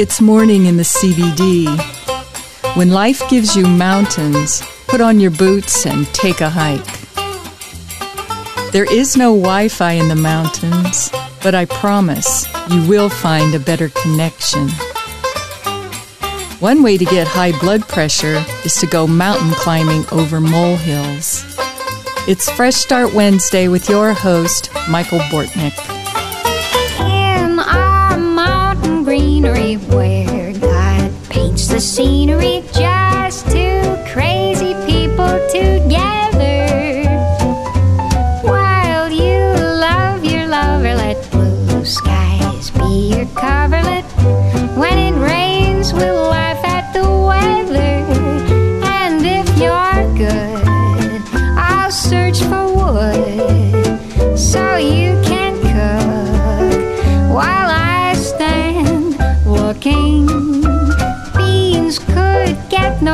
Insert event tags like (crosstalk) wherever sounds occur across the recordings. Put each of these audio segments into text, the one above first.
It's morning in the CBD. When life gives you mountains, put on your boots and take a hike. There is no Wi Fi in the mountains, but I promise you will find a better connection. One way to get high blood pressure is to go mountain climbing over molehills. It's Fresh Start Wednesday with your host, Michael Bortnick. Scenery,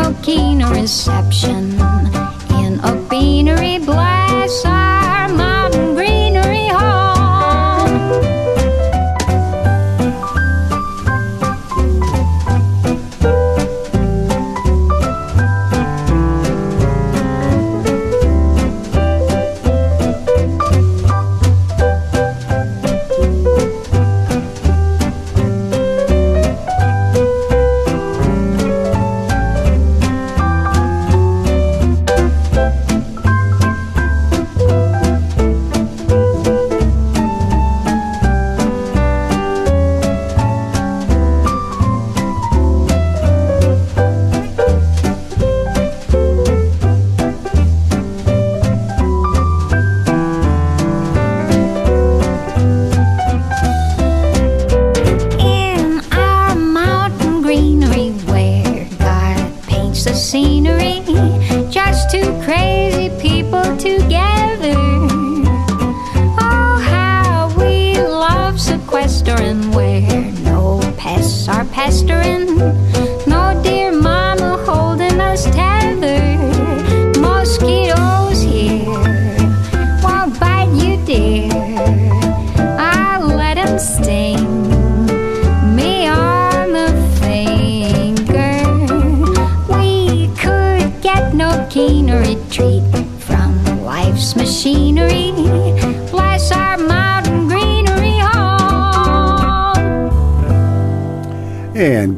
no keener reception in a beanery. Bless our mountain greenery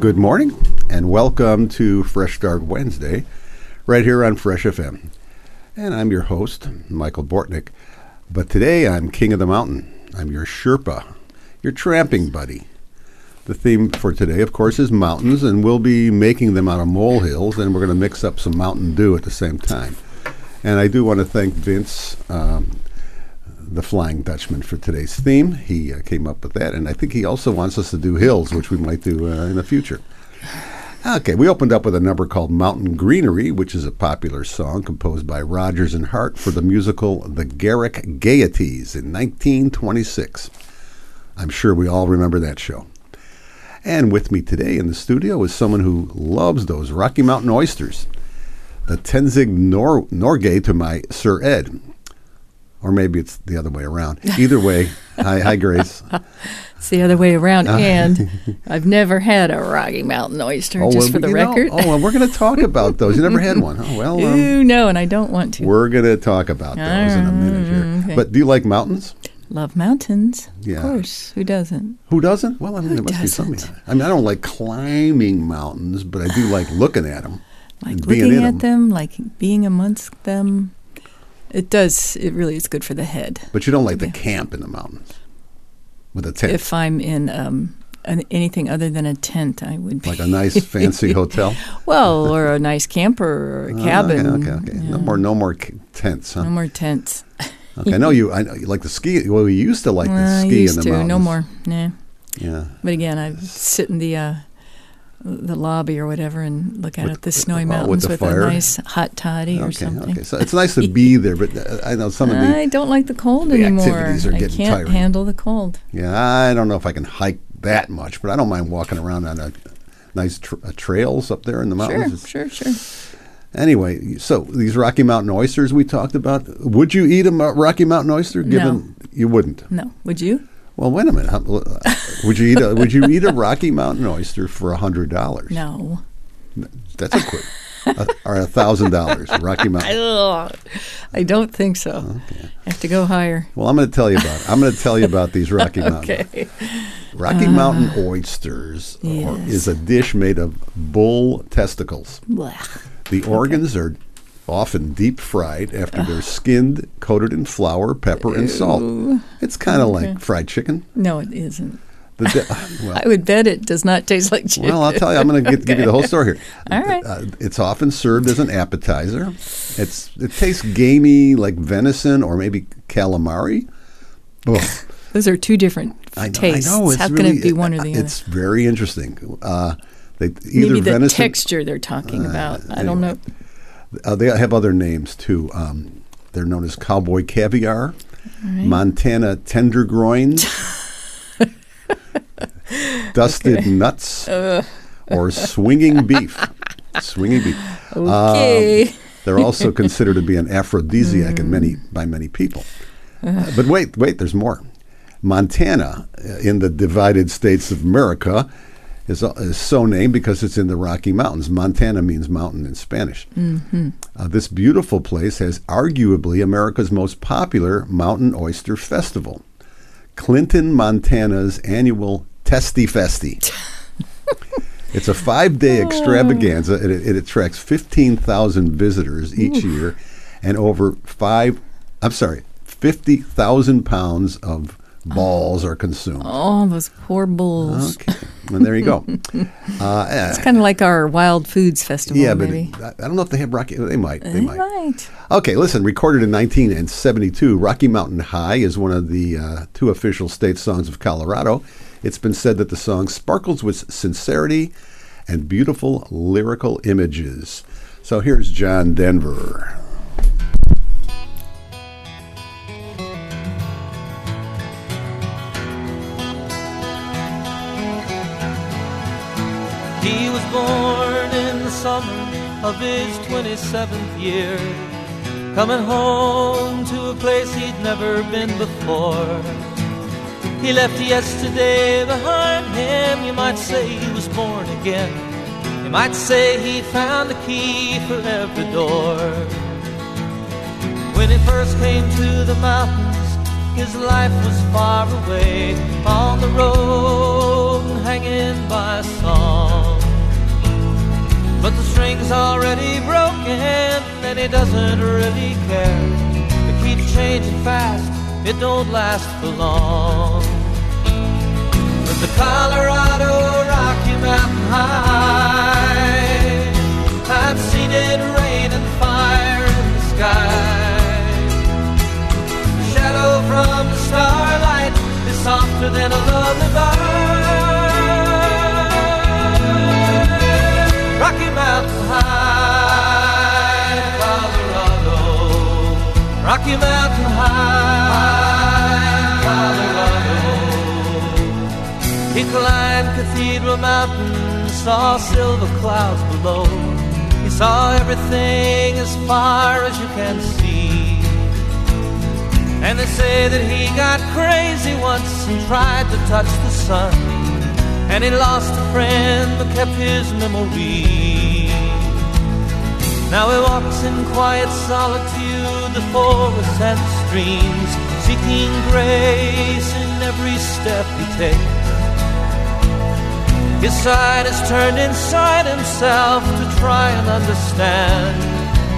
good morning, and welcome to Fresh Start Wednesday, right here on Fresh FM. And I'm your host, Michael Bortnick. But today I'm King of the Mountain. I'm your Sherpa, your tramping buddy. The theme for today, of course, is mountains, and we'll be making them out of molehills, and we're going to mix up some Mountain Dew at the same time. And I do want to thank Vince, um, the Flying Dutchman, for today's theme. He uh, came up with that, and I think he also wants us to do hills, which we might do uh, in the future. Okay, we opened up with a number called Mountain Greenery, which is a popular song composed by Rodgers and Hart for the musical The Garrick Gaieties in 1926. I'm sure we all remember that show. And with me today in the studio is someone who loves those Rocky Mountain oysters, the Tenzing Nor- Norgay to my Sir Ed. Or maybe it's the other way around. Either way, (laughs) hi, hi, Grace. It's the other way around. And (laughs) I've never had a Rocky Mountain oyster, just well, for the you know- record. oh, well, we're going to talk about those. You never had one. Oh, well, (laughs) um, Ooh, no, and I don't want to. we're going to talk about those in a minute here. Mm, okay. But do you like mountains? Love mountains. Yeah. Of course. Who doesn't? Who doesn't? Well, I mean, there must be some. doesn't? I mean, I don't like climbing mountains, but I do like looking at them. (sighs) Like being looking in at 'em. them, like being amongst them. It does. It really is good for the head. But you don't like to Yeah. camp in the mountains with a tent, If I'm in um, an, anything other than a tent, I would be. like a nice (laughs) fancy hotel. well, or a nice camper or a (laughs) Oh, cabin. Okay, okay, okay. No more, no more tents. Huh? No more tents. (laughs) Okay, I know you. I know you like the ski. Well, we used to like the ski in the to. mountains. No more. Nah. Yeah. But again, I sit in the uh, the lobby or whatever and look out With- at the snowy mountains with with, a nice hot toddy or Okay. something. Okay. So it's nice to be there, but uh, I know some of the. I don't like the cold the anymore. activities are getting I can't tiring. handle the cold. Yeah, I don't know if I can hike that much, but I don't mind walking around on a nice tr- uh, trails up there in the mountains. Sure, sure, sure. Anyway, so these Rocky Mountain oysters we talked about. Would you eat a Rocky Mountain oyster? Given you wouldn't. No, would you? Well, wait a minute. How- uh, would you eat a Would you eat a Rocky Mountain oyster for a hundred dollars? No. That's a quick. uh, or a thousand dollars. Rocky (laughs) Mountain. I don't think so. i Have to go higher. Well, I'm going to tell you about. I'm going to tell you about these Rocky Mountain. (laughs) Okay. Rocky Mountain oysters are- Yes. is a dish made of bull testicles. The organs are often deep fried after they're skinned, coated in flour, pepper, and salt. It's kind of like fried chicken. No, it isn't. De- (laughs) (laughs) well, I would bet it does not taste like chicken. well, I'll tell you. I'm going to give you the whole story here. (laughs) All right. Uh, it's often served as an appetizer. It's it tastes gamey like venison or maybe calamari. Those are two different I tastes. I know. It's How really, can it be one or the other? It's very interesting. Uh, they either Maybe the venison. texture they're talking about. I don't know. Uh, they have other names too. Um, they're known as cowboy caviar, Montana tendergroins, (laughs) dusted nuts, or swinging beef. Swinging beef. Okay. Um, they're also (laughs) considered to be an aphrodisiac in many by many people. Uh, but wait, wait, there's more. Montana, uh, in the divided states of America, is, uh, is so named because it's in the Rocky Mountains. Montana means mountain in Spanish. Uh, this beautiful place has arguably America's most popular mountain oyster festival, Clinton, Montana's annual Testy Festy. (laughs) It's a five day extravaganza. It, it attracts 15,000 visitors each year and over five, I'm sorry, 50,000 pounds of balls are consumed. Oh, those poor bulls. Okay. And there you go. (laughs) Uh, It's kind of like our Wild Foods Festival, yeah, but maybe. I I don't know if they have Rocky. They might. They, They might. might. Okay, listen. Recorded in 1972, Rocky Mountain High is one of the uh, two official state songs of Colorado. It's been said that the song sparkles with sincerity and beautiful lyrical images. So here's John Denver. He was born in the summer of his 27th year, coming home to a place he'd never been before. He left yesterday behind him, you might say he was born again. You might say he found the key for every door. When he first came to the mountains, his life was far away on the road and hanging by a song. But the string's already broken and he doesn't really care. It keeps changing fast, it don't last for long. But the Colorado Rocky Mountain High, I've seen it rain and fire in the sky. Shadow from the starlight is softer than a lullaby. Rocky Mountain High, Colorado. He climbed Cathedral Mountain, saw silver clouds below. He saw everything as far as you can see. And they say that he got crazy once and tried to touch the sun. And he lost a friend but kept his memory. Now he walks in quiet solitude, the forests and streams, seeking grace in every step he takes. His side is turned inside himself to try and understand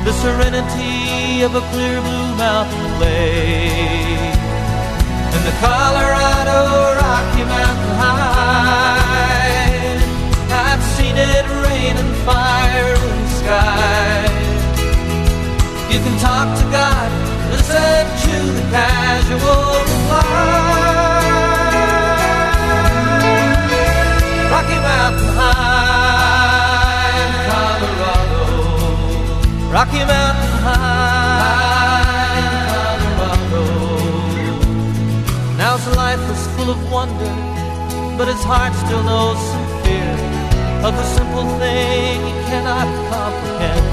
the serenity of a clear blue mountain lake. And the Colorado Rocky Mountain High, I've seen it rain and fire can talk to God, listen to the casual reply. Rocky Mountain High, Colorado. Rocky Mountain High, Colorado. Now's life is full of wonder, but his heart still knows some fear of a simple thing he cannot comprehend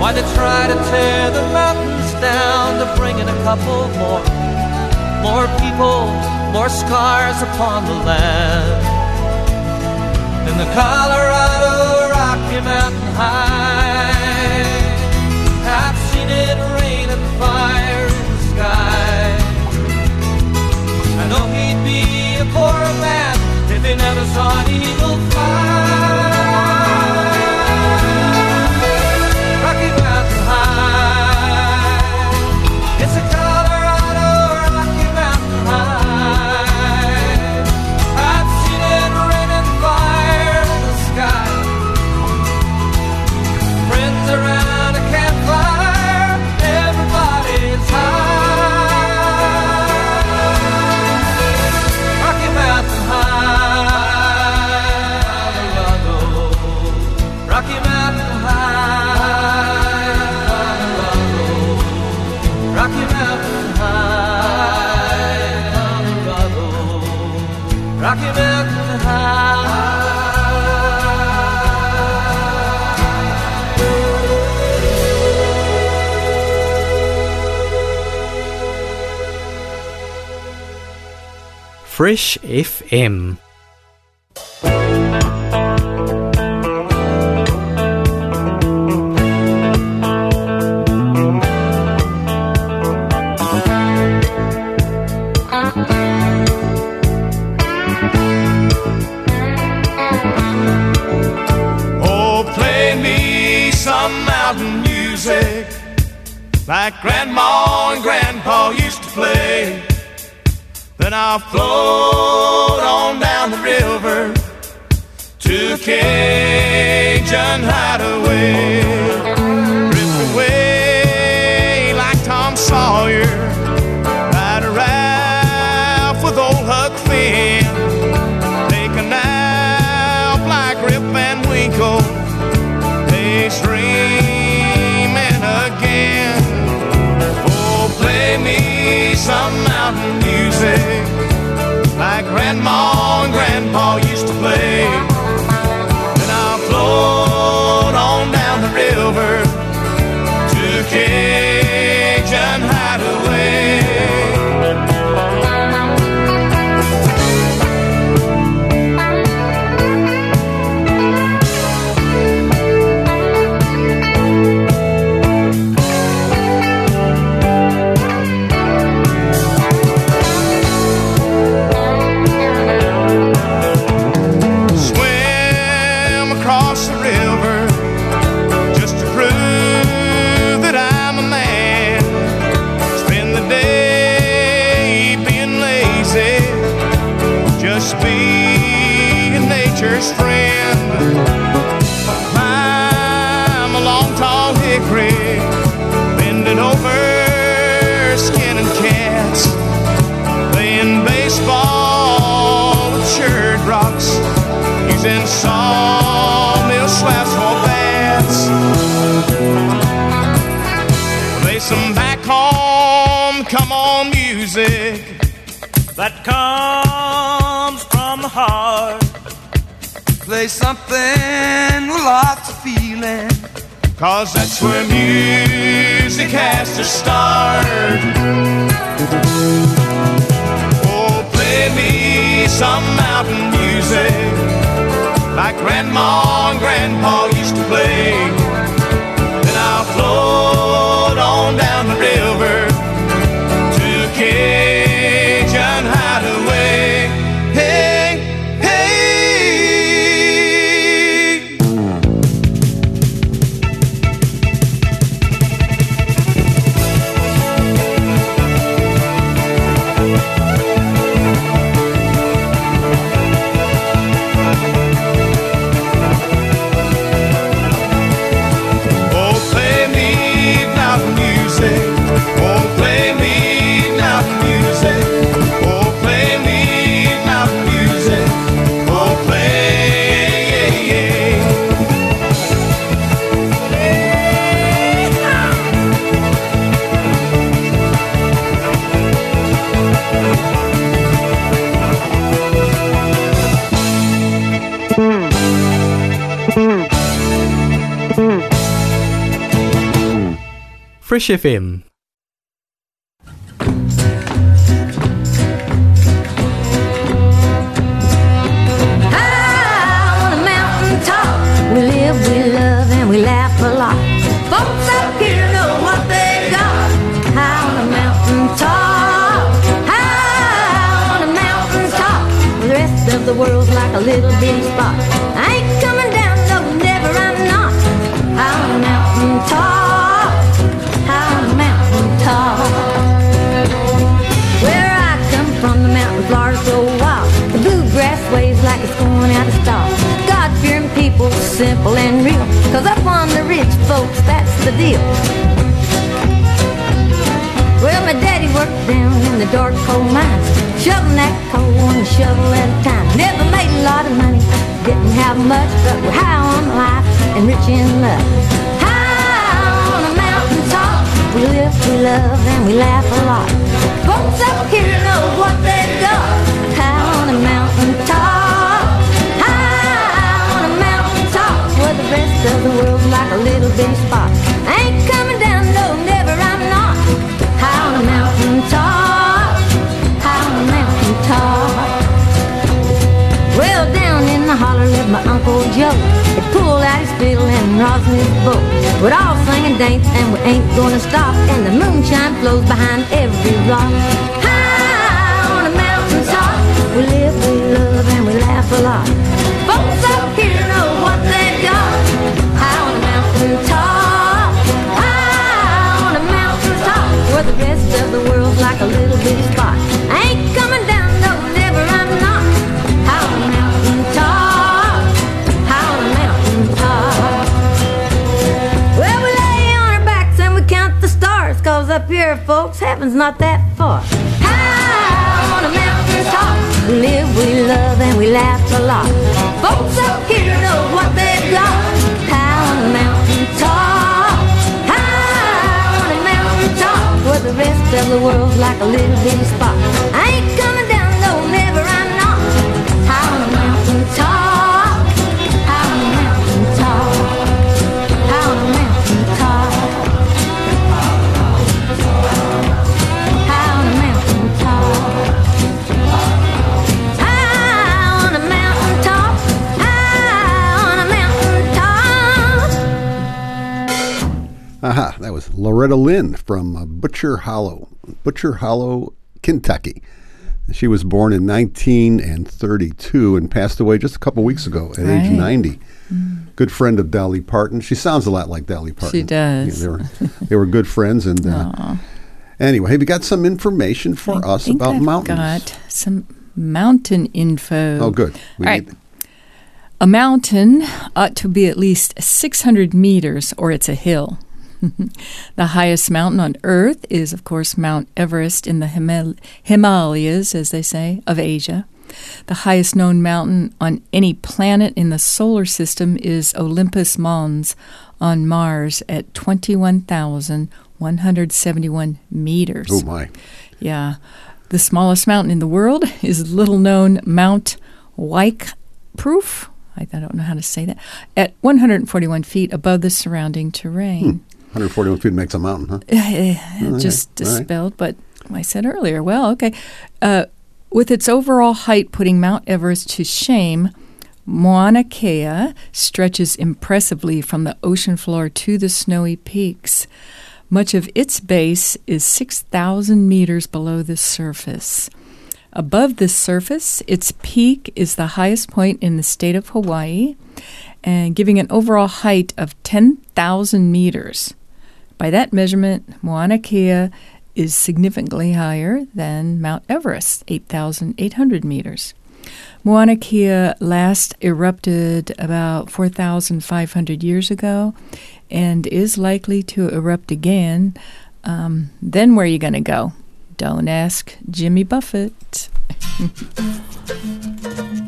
why they try to tear the mountains down to bring in a couple more, more people, more scars upon the land. In the Colorado Rocky Mountain High, I've seen it rain and fire in the sky. I know he'd be a poor man if he never saw an eagle Fresh FM. Oh, play me some mountain music like Grandma and Grandpa used to play. Then I'll float on down the river to Cajun Hideaway. Drift away like Tom Sawyer. Grandpa some back come on music that comes from the heart. Play something with lots of feeling. Cause that's where music has to start. Oh, play me some mountain music like Grandma and Grandpa used to play. Fresh FM. Simple and real. Cause up on the ridge, folks, that's the deal. Well, my daddy worked down in the dark coal mines, shoveling that coal one shovel at a time. Never made a lot of money, didn't have much, but we're high on life and rich in love. High on a mountain top, we live, we love, and we laugh a lot. Folks up here know what they've got. High on a mountain top, the of world's like a little bitty spot. I ain't coming down, no, never, I'm not. High on a mountain top, high on a mountain top. Well, down in the holler lived my Uncle Joe. He pulled out his fiddle and rosin his bow. We'd all singing dance and we ain't gonna stop. And the moonshine flows behind every rock. High on a mountain top, we live, we love, and we laugh a lot. Rest of the world's like a little bitty spot. I ain't coming down, no, never, I'm not. A mountain top, a mountain top. Well, we lay on our backs and we count the stars, cause up here, folks, heaven's not that far. High on a mountain top, we live, we love, and we laugh a lot. Folks up here know what they've got. The rest of the world's like a little bitty spot. I ain't coming down, no, never, I'm not. On a mountain top, high on a mountain top, on a mountain on a mountain top. High on a mountain top, high on a mountain top. Aha, Loretta Lynn from uh, Butcher Hollow, Butcher Hollow, Kentucky. She was born in 1932 and passed away just a couple weeks ago at age Right. 90. Good friend of Dolly Parton. She sounds a lot like Dolly Parton. She does. Yeah, they were they were good friends. And uh, anyway, have you got some information for I us about I've mountains? got some mountain info. Oh, good. We All right. A mountain ought to be at least 600 meters, or it's a hill. (laughs) the highest mountain on Earth is, of course, Mount Everest in the Himal- Himalayas, as they say, of Asia. The highest known mountain on any planet in the solar system is Olympus Mons on Mars at 21,171 meters. oh my! Yeah. The smallest mountain in the world (laughs) is little known Mount Wyke I I don't know how to say that. At 141 feet above the surrounding terrain. Hmm. 141 feet makes a mountain, huh? Eh, right, Just all right. dispelled, but I said earlier. Well, okay. Uh, with its overall height putting Mount Everest to shame, Mauna Kea stretches impressively from the ocean floor to the snowy peaks. Much of its base is 6,000 meters below the surface. Above this surface, its peak is the highest point in the state of Hawaii and giving an overall height of 10,000 meters. By that measurement, Mauna Kea is significantly higher than Mount Everest, 8,800 meters. Mauna Kea last erupted about 4,500 years ago and is likely to erupt again. Um, then where are you going to go? Don't ask Jimmy Buffett. (laughs)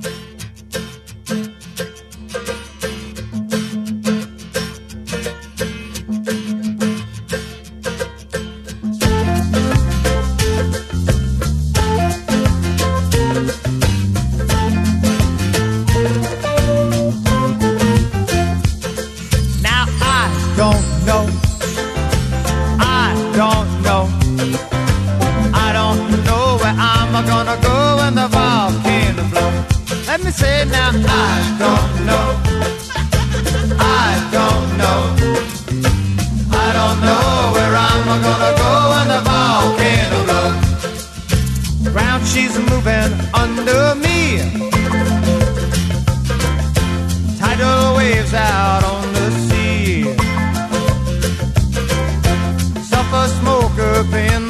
a smoker up in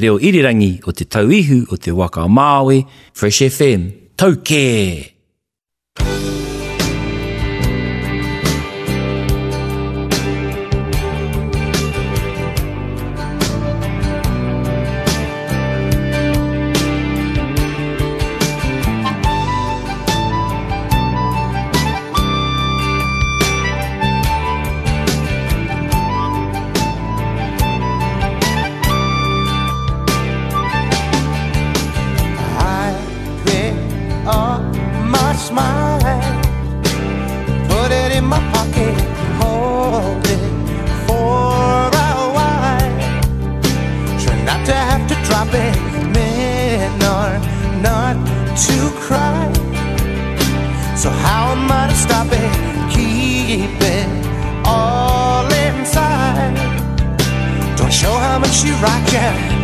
reo irirangi o te tauihu o te waka o Māui, Fresh FM. Tau kē! keep it all inside. Don't show how much you rock, yeah.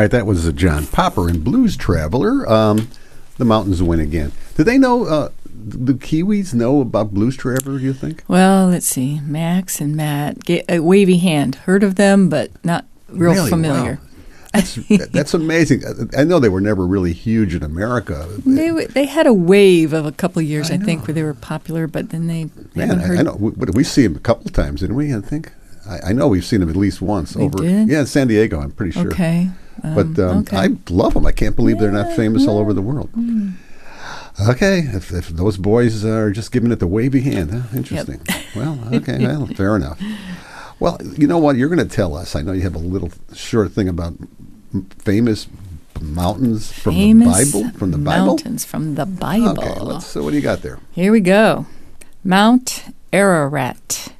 right, that was John Popper and Blues Traveler. Um, the mountains win again. Did they know? Uh, do Kiwis know about Blues Traveler? Do you think? Well, let's see. Max and Matt, get, a Wavy Hand, heard of them, but not real really? familiar. Wow. That's, that's amazing. I know they were never really huge in America. They they had a wave of a couple of years, I, I think, where they were popular, but then they man, I, I, know. We, we see them a couple times, didn't we? I think I, I know we've seen them at least once we over. Did? Yeah, San Diego. I'm pretty sure. Okay but um, um, okay. I love them. I can't believe they're not famous all over the world. Mm. Okay, if, if those boys are just giving it the wavy hand, huh? interesting. Well, okay, well, fair enough. Well, you know what? You're going to tell us. I know you have a little short thing about famous mountains from Famous the Bible. From the Bible. mountains from the Bible. Okay, let's. So what do you got there? Here we go. Mount Ararat.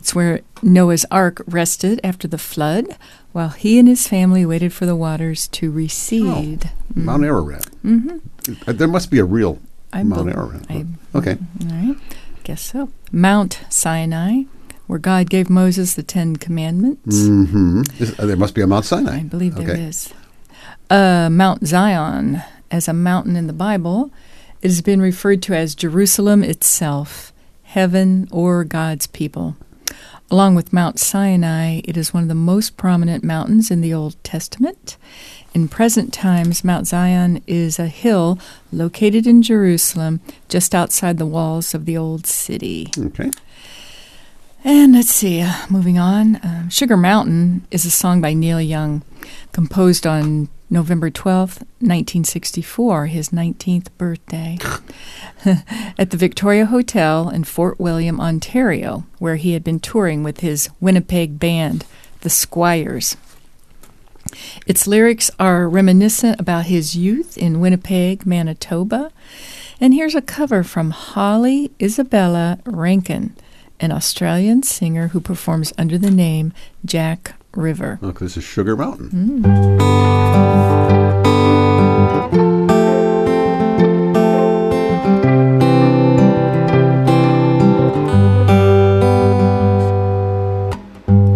It's where Noah's Ark rested after the flood, while he and his family waited for the waters to recede. Mount Ararat. Mm-hmm. Uh, There must be a real I Mount bel- Ararat. I- okay. All right. Guess so. Mount Sinai, where God gave Moses the Ten Commandments. Mm-hmm. there must be a Mount Sinai. I believe there okay. is. Uh, Mount Zion, as a mountain in the Bible, it has been referred to as Jerusalem itself, heaven, or God's people. Along with Mount Sinai, it is one of the most prominent mountains in the Old Testament. In present times, Mount Zion is a hill located in Jerusalem, just outside the walls of the Old City. Okay. And let's see, uh, moving on. Um, Sugar Mountain is a song by Neil Young, composed on November 12th, 1964, his 19th birthday, (laughs) at the Victoria Hotel in Fort William, Ontario, where he had been touring with his Winnipeg band, the Squires. Its lyrics are reminiscent about his youth in Winnipeg, Manitoba. And here's a cover from Holly Isabella Rankin, an Australian singer who performs under the name Jack River. 'cause this is Sugar Mountain. Mm.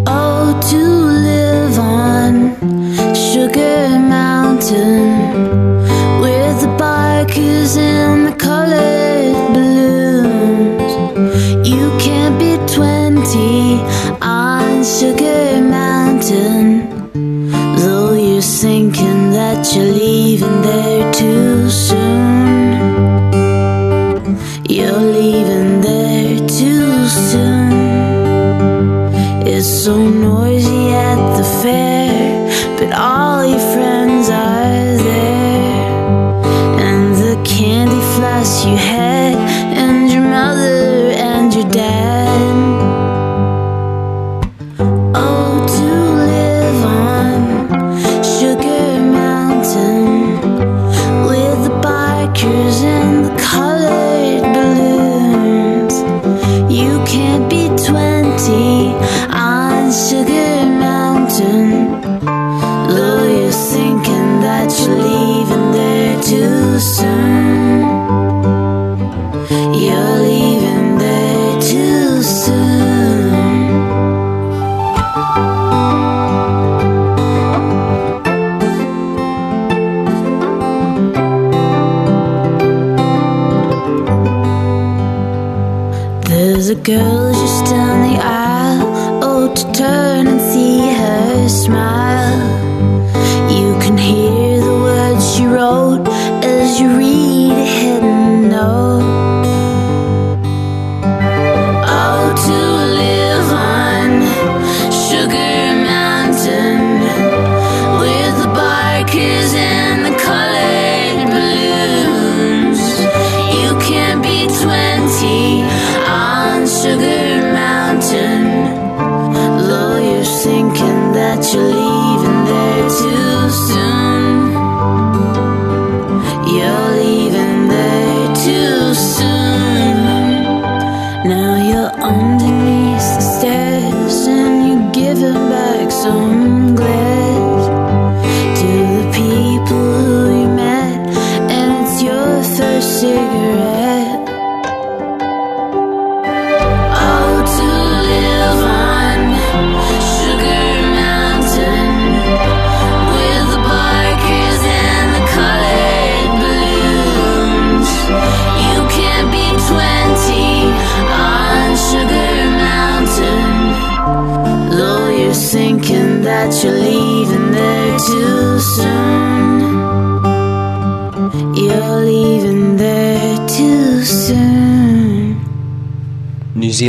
Oh, to live on Sugar Mountain with the bikers and the you're leaving there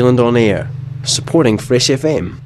Zealand on Air, supporting Fresh FM.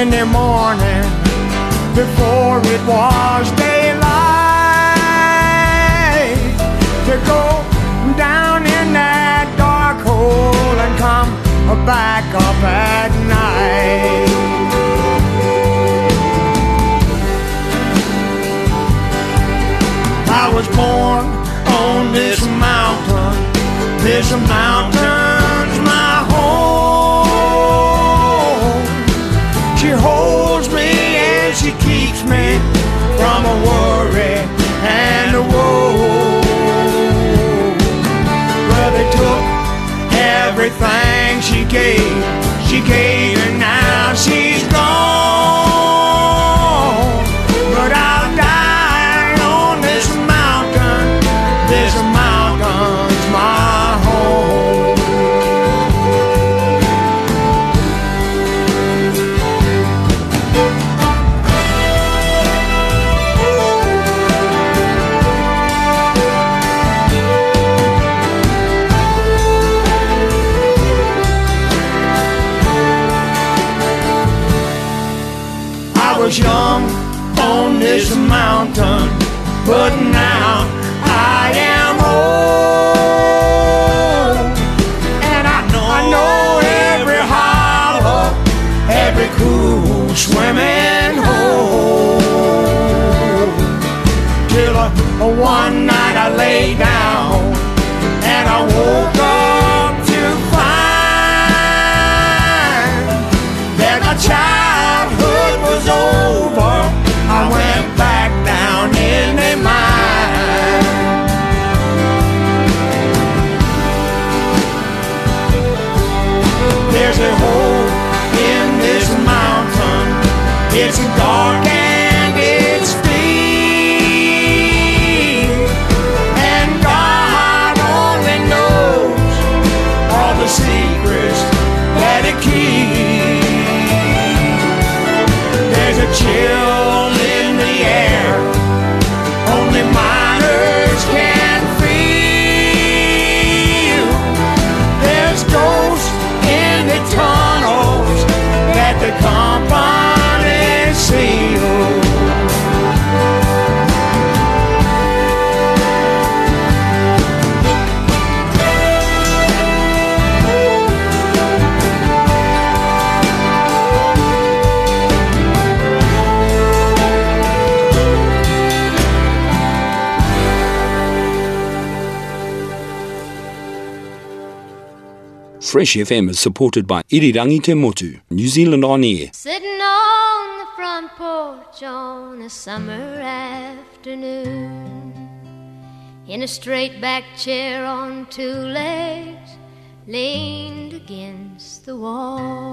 In the morning before it was daylight to go down in that dark hole and come back up at night. I was born on this mountain. This mountain's She gave Fresh FM is supported by Irirangi Te Motu, New Zealand on Air. Sitting on the front porch on a summer afternoon, in a straight back chair on two legs, leaned against the wall.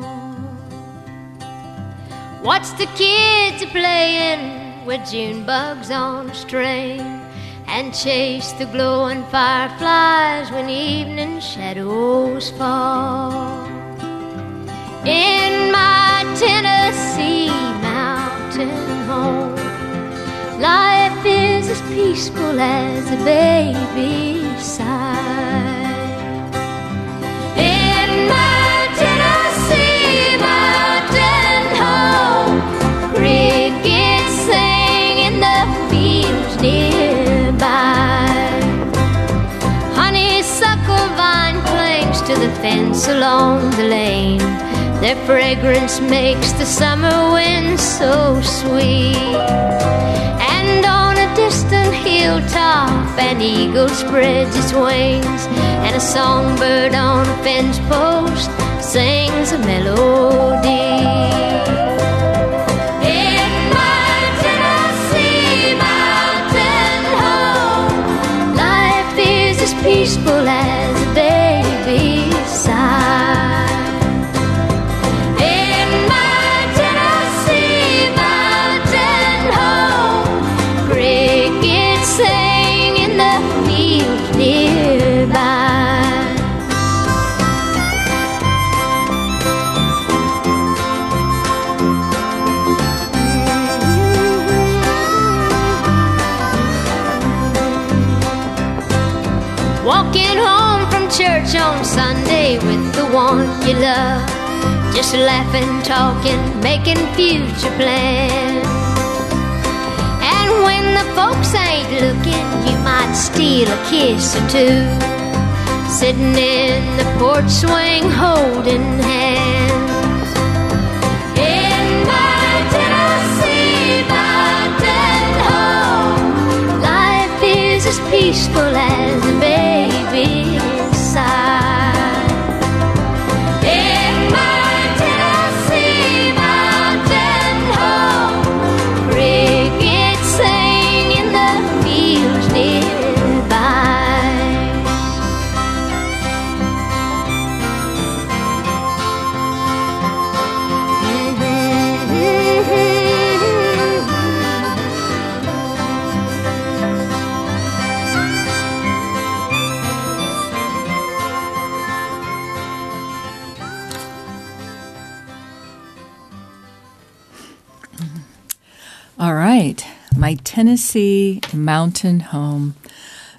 Watch the kids playing with June bugs on a string, and chase the glowing fireflies when evening shadows fall. In my Tennessee mountain home, life is as peaceful as a baby's sigh. the fence along the lane. Their fragrance makes the summer wind so sweet. And on a distant hilltop, an eagle spreads its wings, and a songbird on a fence post sings a melody. peaceful as with your love. Just laughing, talking, making future plans. And when the folks ain't looking, you might steal a kiss or two. Sitting in the porch swing, holding hands. In my Tennessee mountain home, life is as peaceful as a baby's Tennessee mountain home.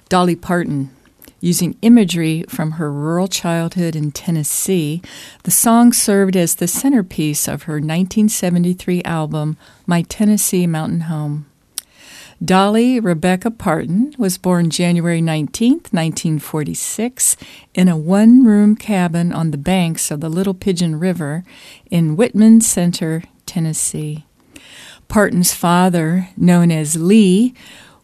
Dolly Parton. Using imagery from her rural childhood in Tennessee, the song served as the centerpiece of her 1973 album, My Tennessee Mountain Home. Dolly Rebecca Parton was born January 19, 1946, in a one room cabin on the banks of the Little Pigeon River in Pittman Center, Tennessee. Parton's father, known as Lee,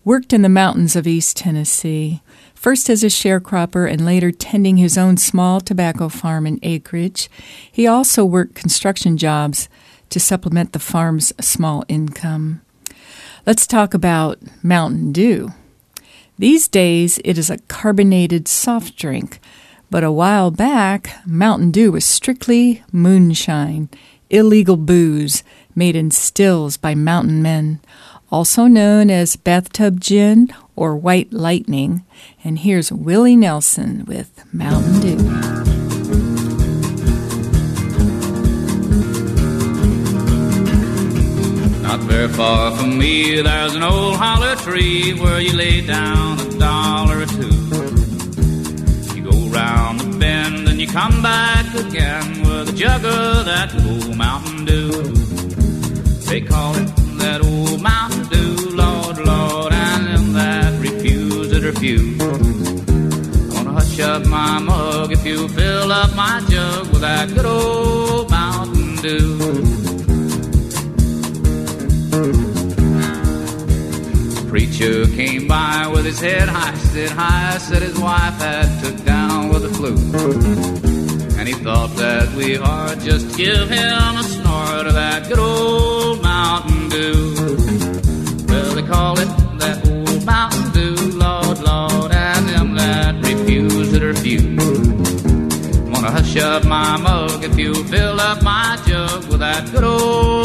worked in the mountains of East Tennessee, first as a sharecropper and later tending his own small tobacco farm and acreage. He also worked construction jobs to supplement the farm's small income. Let's talk about Mountain Dew. These days, it is a carbonated soft drink, but a while back, Mountain Dew was strictly moonshine, illegal booze made in stills by mountain men, also known as bathtub gin or white lightning. And here's Willie Nelson with Mountain Dew. Not very far from me, there's an old holler tree where you lay down a dollar or two. You go round the bend and you come back again with a jug of that old Mountain Dew. They call it that old Mountain Dew, Lord, Lord, and them that refuse it are few. I wanna hush up my mug if you fill up my jug with that good old Mountain Dew. Preacher came by with his head high, said high, said his wife had took down with the flu. And he thought that we ought just give him a snort of that good old Mountain Dew. Well, they call it that old Mountain Dew, Lord, Lord, and them that refuse it are few. Wanna hush up my mug if you fill up my jug with that good old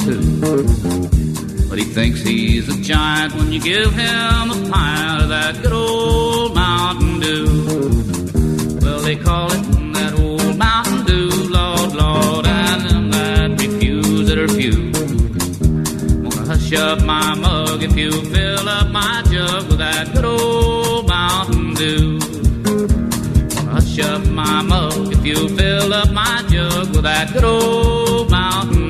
two. But he thinks he's a giant when you give him a pint of that good old Mountain Dew. Well, they call it that old Mountain Dew, Lord, Lord, and them that refuse it are few. Wanna hush up my mug if you fill up my jug with that good old Mountain Dew. Hush up my mug if you fill up my jug with that good old Mountain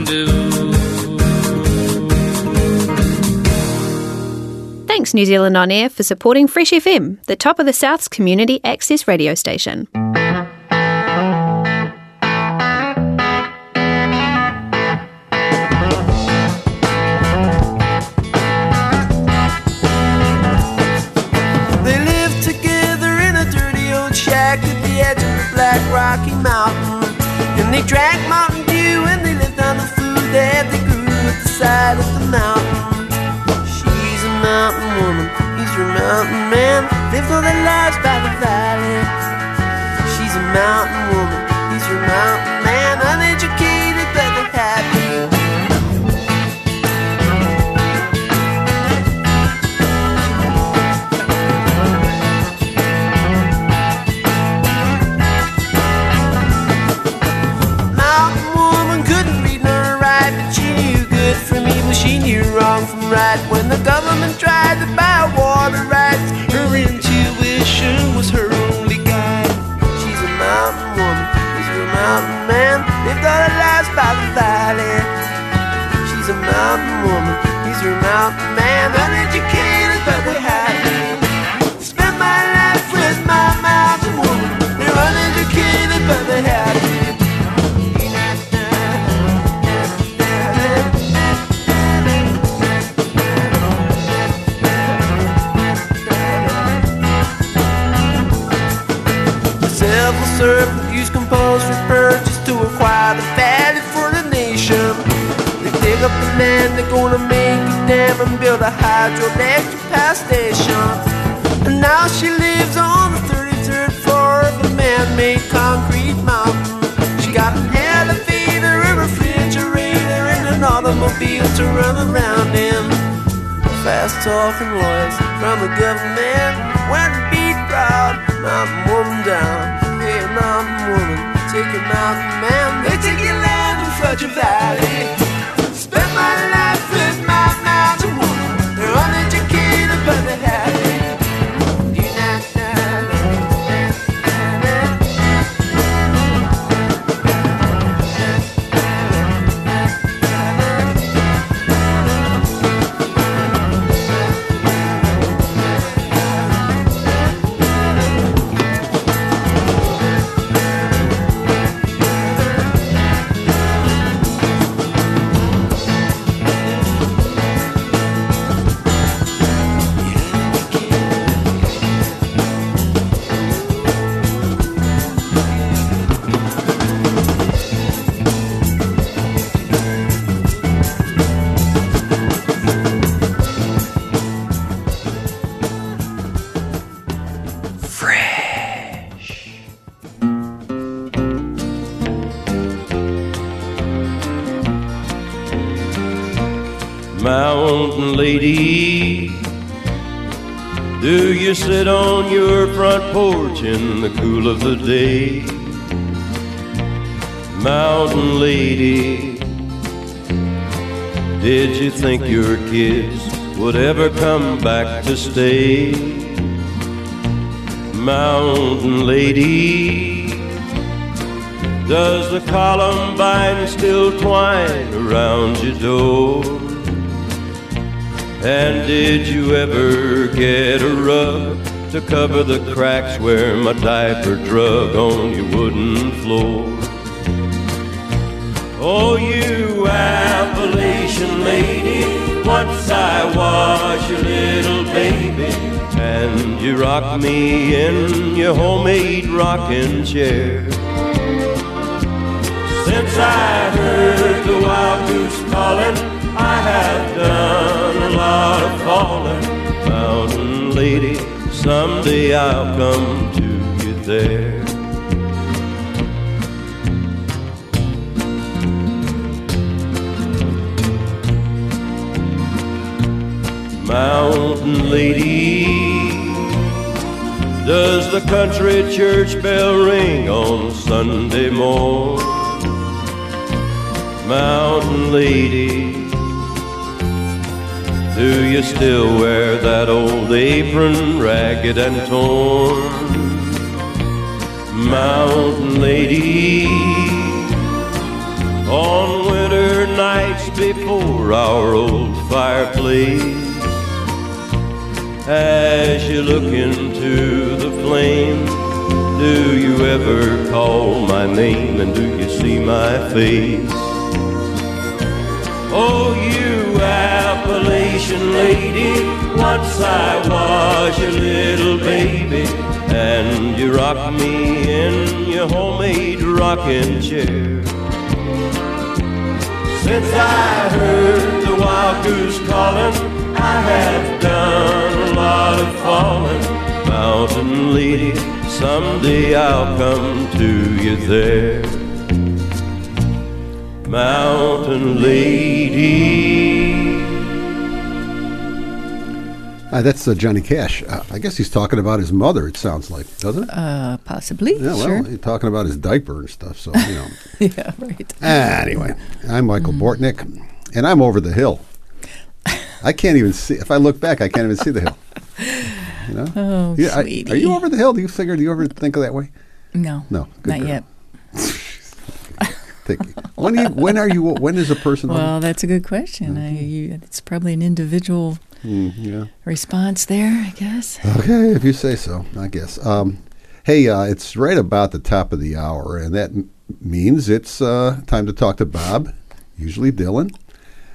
thanks New Zealand On Air for supporting Fresh FM, the top of the South's community access radio station. They lived together in a dirty old shack at the edge of the Black Rocky Mountain. And they drank Mountain Dew and they lived on the food that they grew at the side of the Lived all their lives by the valley. She's a mountain woman, he's your mountain man. Uneducated but they're happy. Mountain woman couldn't read nor write, but she knew good from evil. She knew wrong from right. When the government tried to buy was her Several servant use compulsory purchase to acquire the value for the nation. They dig up the land, they're gonna make a dam and build a hydroelectric power station. And now she lives on the 33rd floor of a man-made concrete mountain. She got an elevator, a refrigerator, and an automobile to run around in. Fast talking lawyers from the government and beat proud woman down. Woman, take a mountain man. They take your land in Fudge Valley. Lady, do you sit on your front porch in the cool of the day? Mountain lady, did you think your kids would ever come back to stay? Mountain lady, does the columbine still twine around your door? And did you ever get a rug to cover the cracks where my diaper drug on your wooden floor? Oh, you Appalachian lady, once I was your little baby, and you rocked me in your homemade rocking chair. Since I heard the wild goose calling, I have done a lot of falling. Mountain lady, someday I'll come to you there. Mountain lady, does the country church bell ring on Sunday morn? Mountain lady, do you still wear that old apron, ragged and torn? Mountain lady, on winter nights before our old fireplace, as you look into the flame, do you ever call my name and do you see my face? Oh, you Appalachian lady. Once I was your little baby, and you rocked me in your homemade rocking chair. Since I heard the wild goose calling, I have done a lot of falling. Mountain lady, someday I'll come to you there. Mountain lady. Uh, that's uh, Johnny Cash. Uh, I guess he's talking about his mother. It sounds like, doesn't it? Uh, possibly. Yeah, well, sure. he's talking about his diaper and stuff. So you know. (laughs) yeah, right. anyway, I'm Michael Bortnick, and I'm over the hill. I can't even see. If I look back, I can't even see the hill. You know? (laughs) Oh, Yeah, I- sweetie. are you over the hill? Do you figure? Do you ever think of that way? No. No, good Not girl. yet. (laughs) When you? When are you? When is a person? Well, that's a good question. I, you, it's probably an individual Mm, yeah. response there, I guess. Okay, if you say so, I guess. Um, hey, uh, it's right about the top of the hour, and that m- means it's uh, time to talk to Bob, usually Dylan.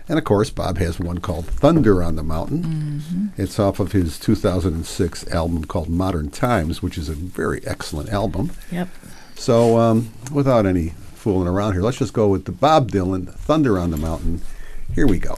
And of course, Bob has one called Thunder on the Mountain. It's off of his 2006 album called Modern Times, which is a very excellent album. Yep. So, um, without any fooling around here, let's just go with the Bob Dylan Thunder on the Mountain. Here we go.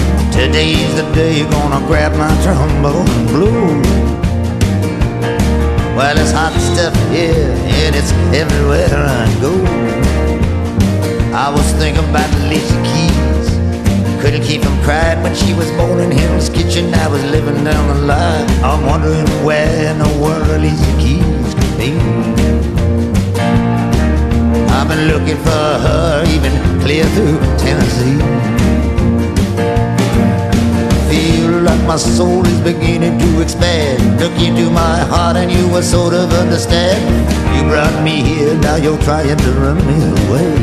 Today's the day you're gonna grab my trombone and blow. Well, it's hot stuff here and it's everywhere I go. I was thinking about Alicia Keys. Couldn't keep from crying when she was born in Hell's Kitchen. I was living down the line. I'm wondering where in the world Alicia Keys could be. I've been looking for her even clear through Tennessee. Feel like my soul is beginning to expand. Look into my heart and you will sort of understand. You brought me here, now you're trying to run me away.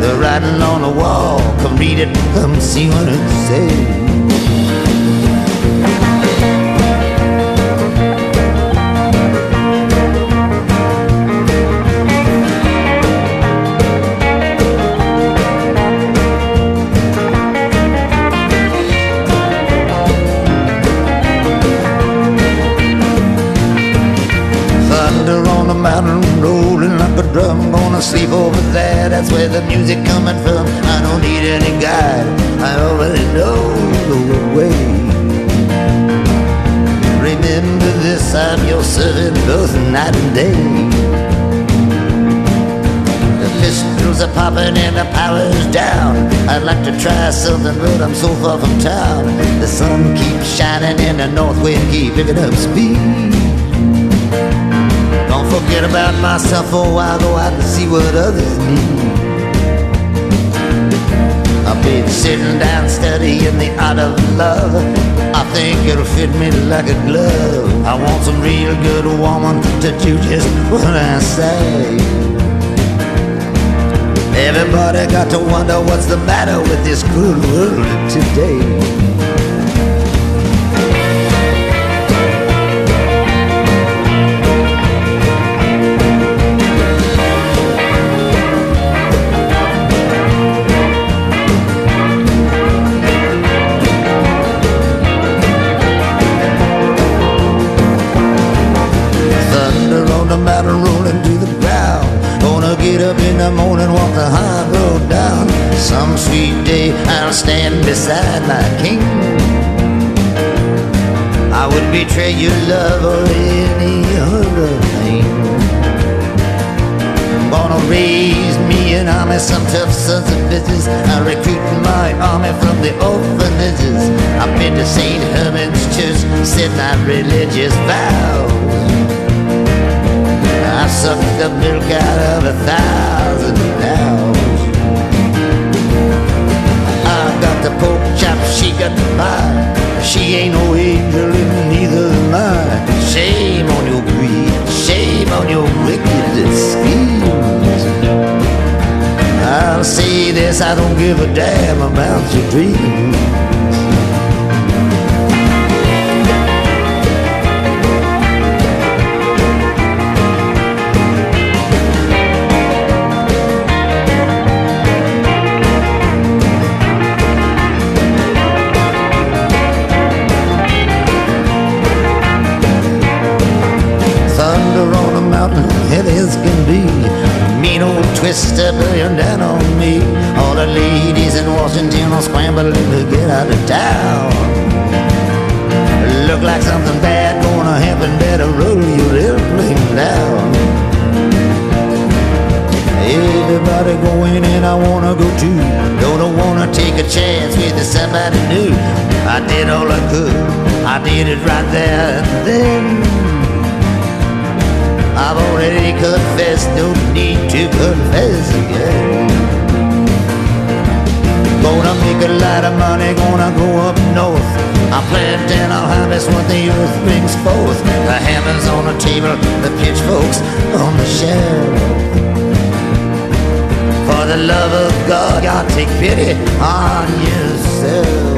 The writing on the wall, come read it, come see what it says. Mountain, rolling like a drum. Gonna sleep over there, that's where the music coming from. I don't need any guide, I already know the way. Remember this, I'm your servant both night and day. The pistols are popping and the power's down. I'd like to try something, but I'm so far from town. The sun keeps shining and the north wind keep picking up speed. Forget about myself oh, for a while, go out and see what others need. I've been sitting down studying the art of love. I think it'll fit me like a glove. I want some real good woman to do just what I say. Everybody got to wonder what's the matter with this good world today. Beside my king. I would betray your love or any other thing. Gonna raise me an army, some tough sons of bitches. I recruit my army from the orphanages. I've been to St. Herman's Church, said my religious vows. I sucked the milk out of a thousand the pork chop she got the mind. She ain't no angel and neither am I. Shame on your greed, shame on your wicked schemes. I'll say this, I don't give a damn about your dreams. and I'll harvest what the earth brings forth. The hammer's on the table, the pitchforks on the shelf. For the love of God, God take pity on yourself.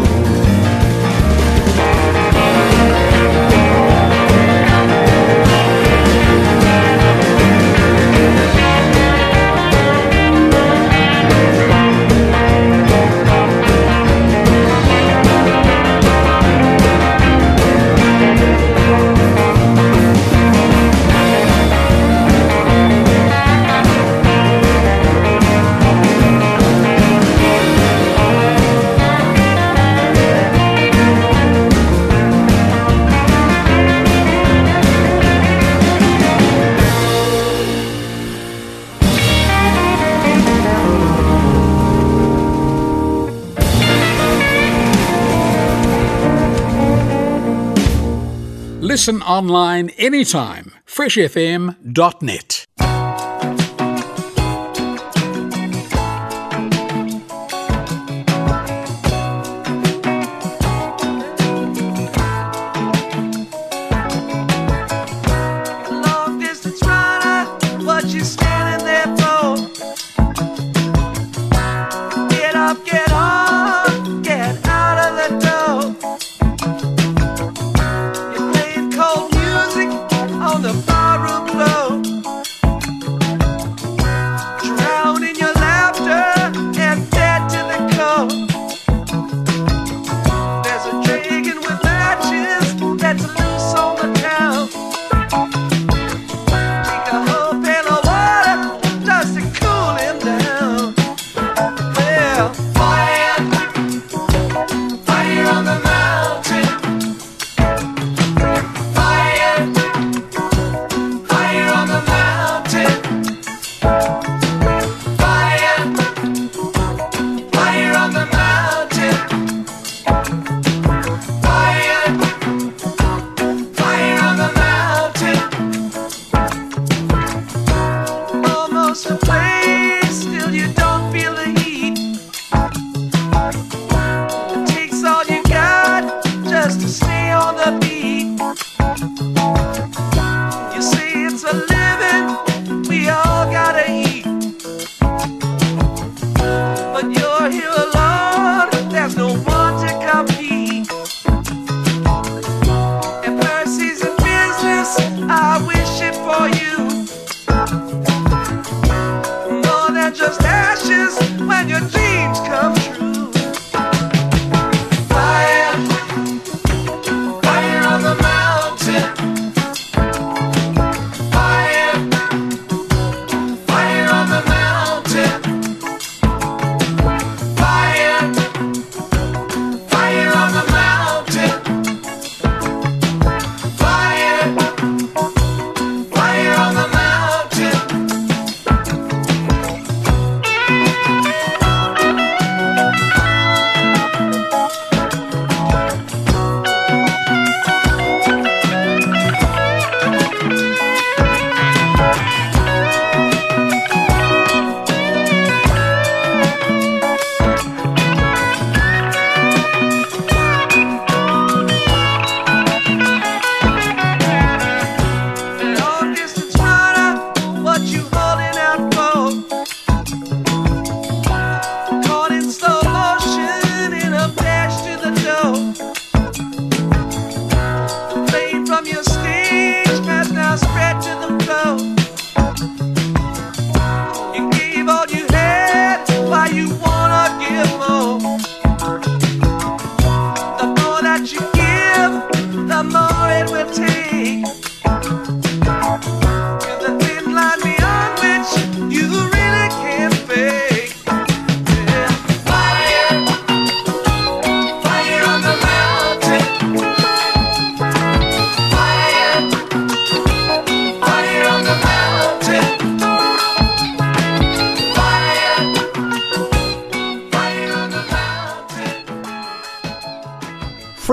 Listen online anytime, freshfm.net.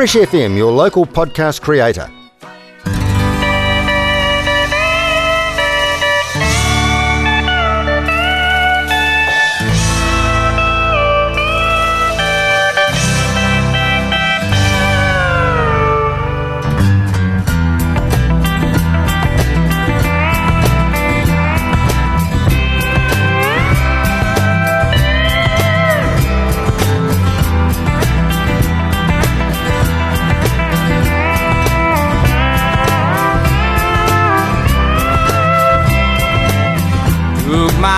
Fresh FM, your local podcast creator.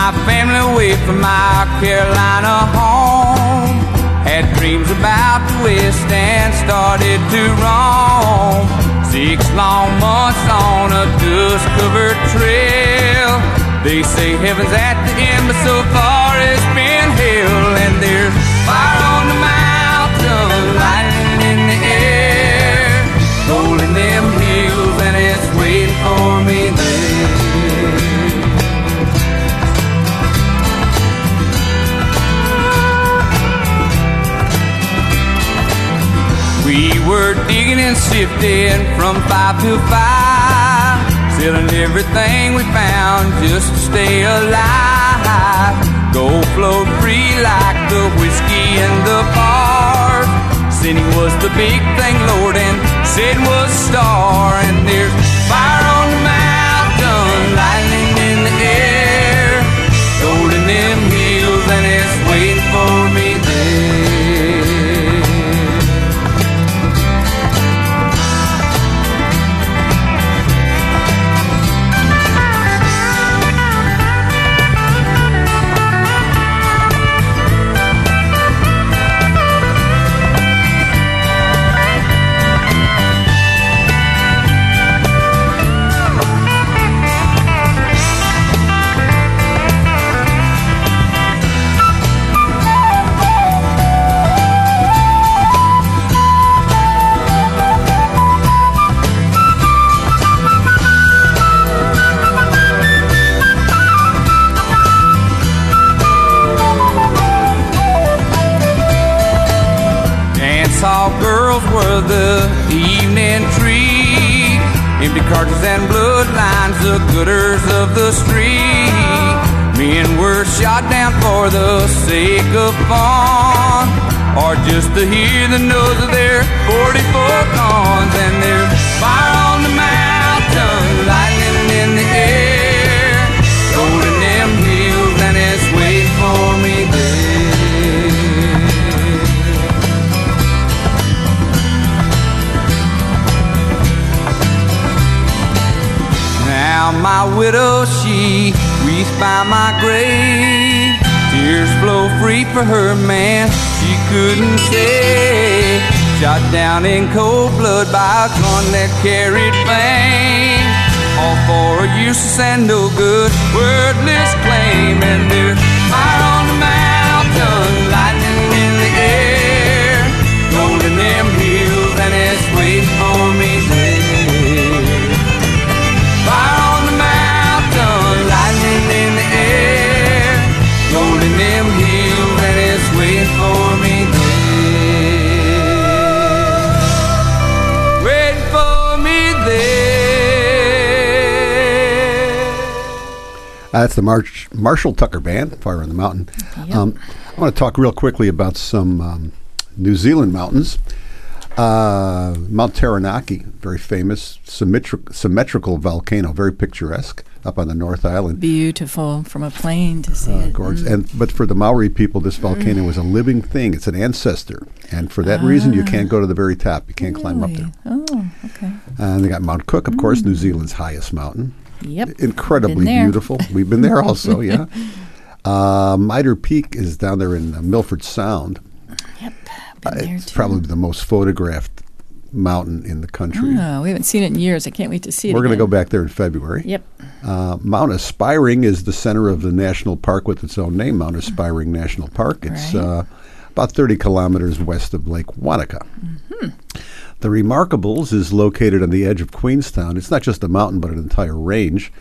My family away from my Carolina home. Had dreams about the West and started to roam. Six long months on a dust covered trail. They say heaven's at the end, but so far it's been hell. And there's fire were digging and sifting from five to five, selling everything we found just to stay alive. Gold flowed free like the whiskey in the bars. Sinning was the big thing, Lord, and sin was star. And there's fire on the mountain, lightning in the air, gold them hills, and it's waiting for me Cartridges and bloodlines, the gooders of the street. Men were shot down for the sake of fun, or just to hear the nose of their 44 guns. And there's fire widow, she weeps by my grave. Tears flow free for her man, she couldn't say. Shot down in cold blood by a gun that carried fame. All for a useless and no good, wordless claim. And Uh, that's the March, Marshall Tucker Band, Fire on the Mountain. Um, I want to talk real quickly about some um, New Zealand mountains. Uh, Mount Taranaki, very famous, symmetric, symmetrical volcano, very picturesque up on the North Island. Beautiful from a plane to see it. Gorgeous. Mm. And but for the Maori people, this volcano was a living thing. It's an ancestor, and for that reason, you can't go to the very top. You can't climb up there. Oh, okay. And they got Mount Cook, of course, New Zealand's highest mountain. Yep. Incredibly beautiful. We've been there also, (laughs) yeah. Uh, Mitre Peak is down there in uh, Milford Sound. Yep. Uh, it's probably the most photographed mountain in the country. Oh, we haven't seen it in years. I can't wait to see it. We're going to go back there in February. Yep. Uh, Mount Aspiring is the center of the national park with its own name, Mount Aspiring National Park. It's Right. uh, about 30 kilometers west of Lake Wanaka. Mm-hmm. The Remarkables is located on the edge of Queenstown. It's not just a mountain, but an entire range.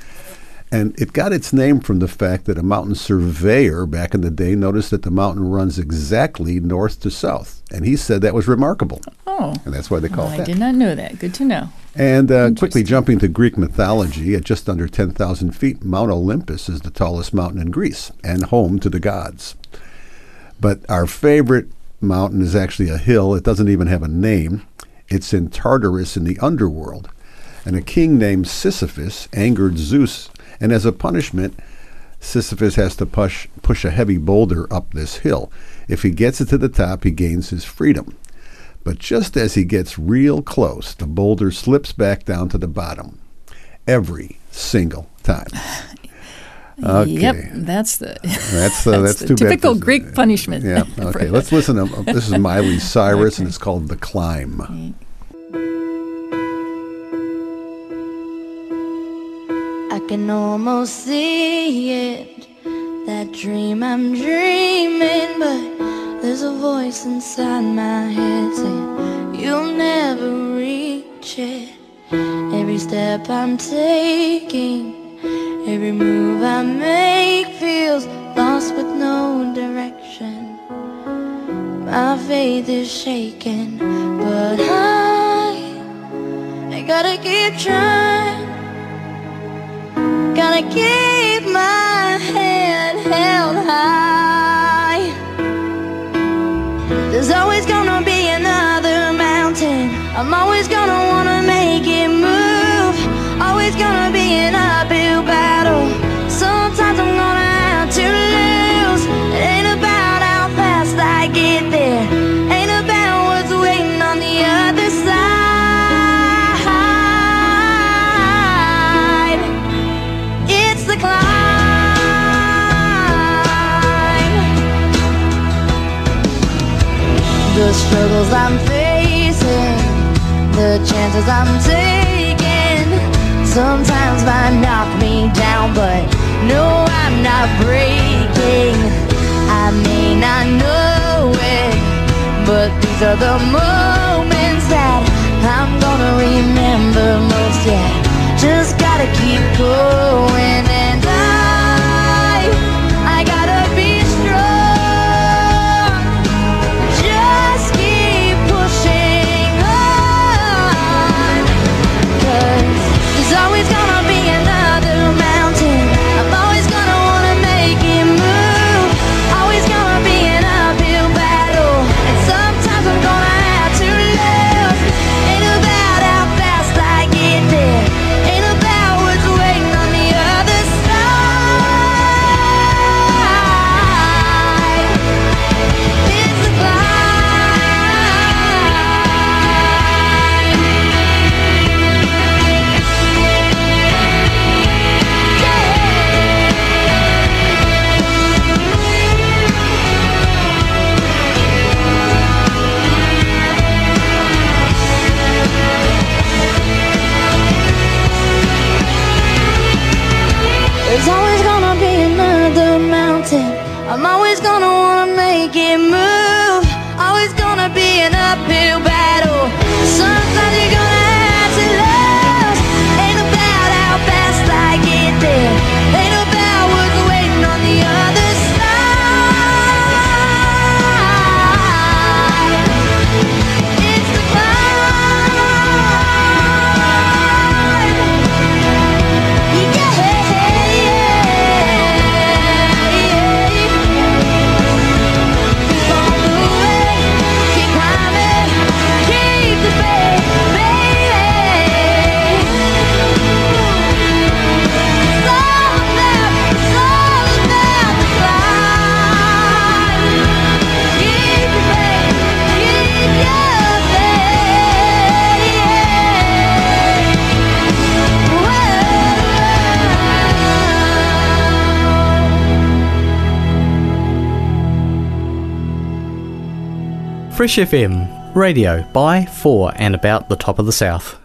And it got its name from the fact that a mountain surveyor back in the day noticed that the mountain runs exactly north to south. And he said that was remarkable. Oh. And that's why they call Well, it I did not know that. Good to know. And uh, quickly jumping to Greek mythology, at just under 10,000 feet, Mount Olympus is the tallest mountain in Greece and home to the gods. But our favorite mountain is actually a hill. It doesn't even have a name. It's in Tartarus in the underworld. And a king named Sisyphus angered Zeus, and as a punishment, Sisyphus has to push, push a heavy boulder up this hill. If he gets it to the top, he gains his freedom. But just as he gets real close, the boulder slips back down to the bottom. Every single time. (sighs) (sighs) Okay. Yep, that's the That's uh, (laughs) that's, the too typical for- Greek punishment. Yeah. (laughs) Okay. Let's listen to this is Miley (laughs) Cyrus and it's called "The Climb." I can almost see it. That dream I'm dreaming, but there's a voice inside my head saying you'll never reach it. Every step I'm taking, every move I make feels lost with no direction. My faith is shaken, but I, I gotta keep trying. Gotta keep struggles I'm facing, the chances I'm taking, sometimes might knock me down, but no, I'm not breaking. I may not know it, but these are the moments that I'm gonna remember most. Yeah, just gotta keep going, and I, Fresh FM, radio by, for, and about the top of the South.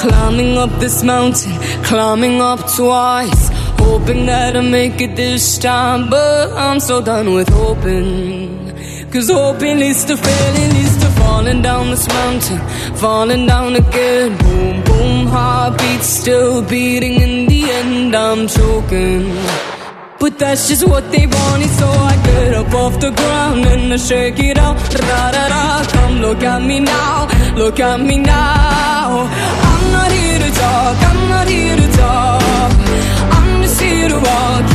Climbing up this mountain, climbing up twice. Hoping that I make it this time, but I'm so done with hoping. Cause hoping leads to failing, leads to falling down this mountain, falling down again. Boom, boom, heartbeat still beating. In the end, I'm choking. But that's just what they wanted, so I get up off the ground and I shake it out. Ra ra ra, come look at me now, look at me now. I'm not here to talk, I'm not here to talk. I'm just here to walk, here to walk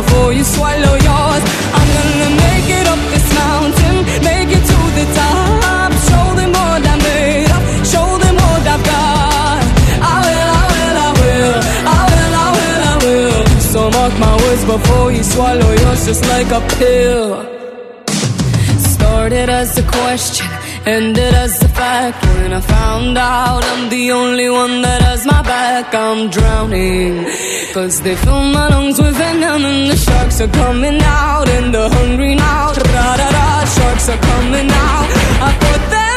before you swallow yours. I'm gonna make it up this mountain, make it to the top. Show them what I made up, show them what I've got. I will, I will, I will, I will, I will, I will. So mark my words before you swallow yours, just like a pill. Started as a question, ended as a fact. When I found out I'm the only one that has my back, I'm drowning. Cause they fill my lungs with venom and the sharks are coming out. And the hungry now, sharks are coming out. I put them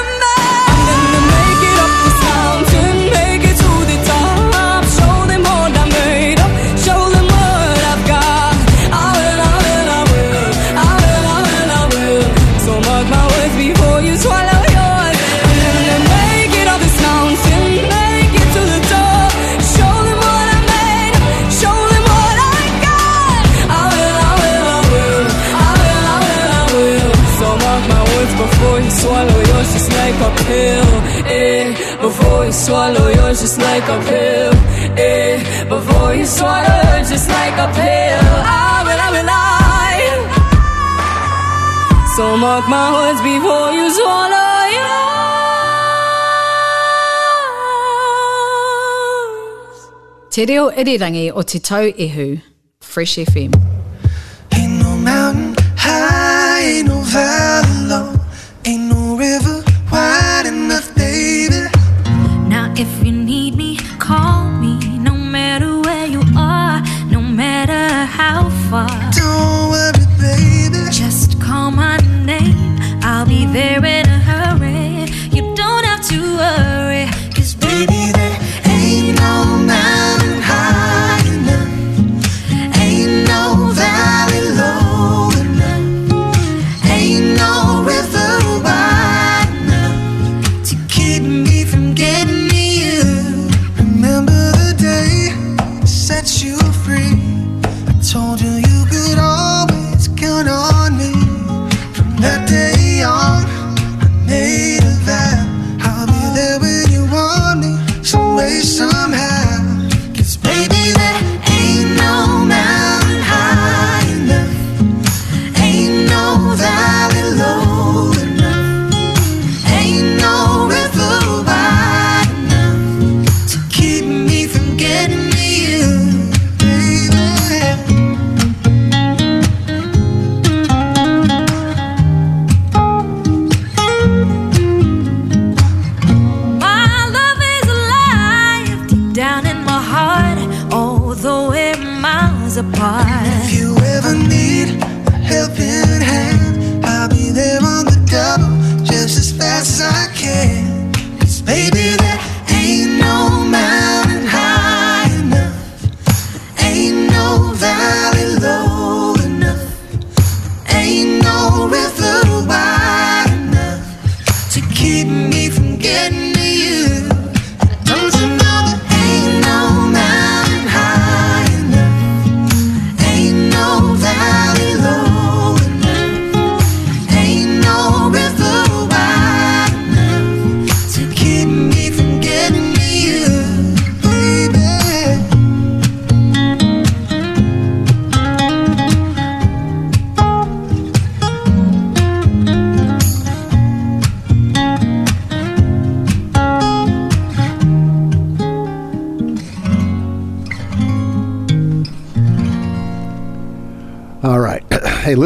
swallow yours, just like a pill. Eh, before you swallow yours, just like a pill. I will, I will, I. So mark my words before you swallow Te reo irirangi o te tau ihu, Fresh FM. Ain't no mountain high, ain't no valley low, far. Don't worry, baby. Just call my name. I'll be there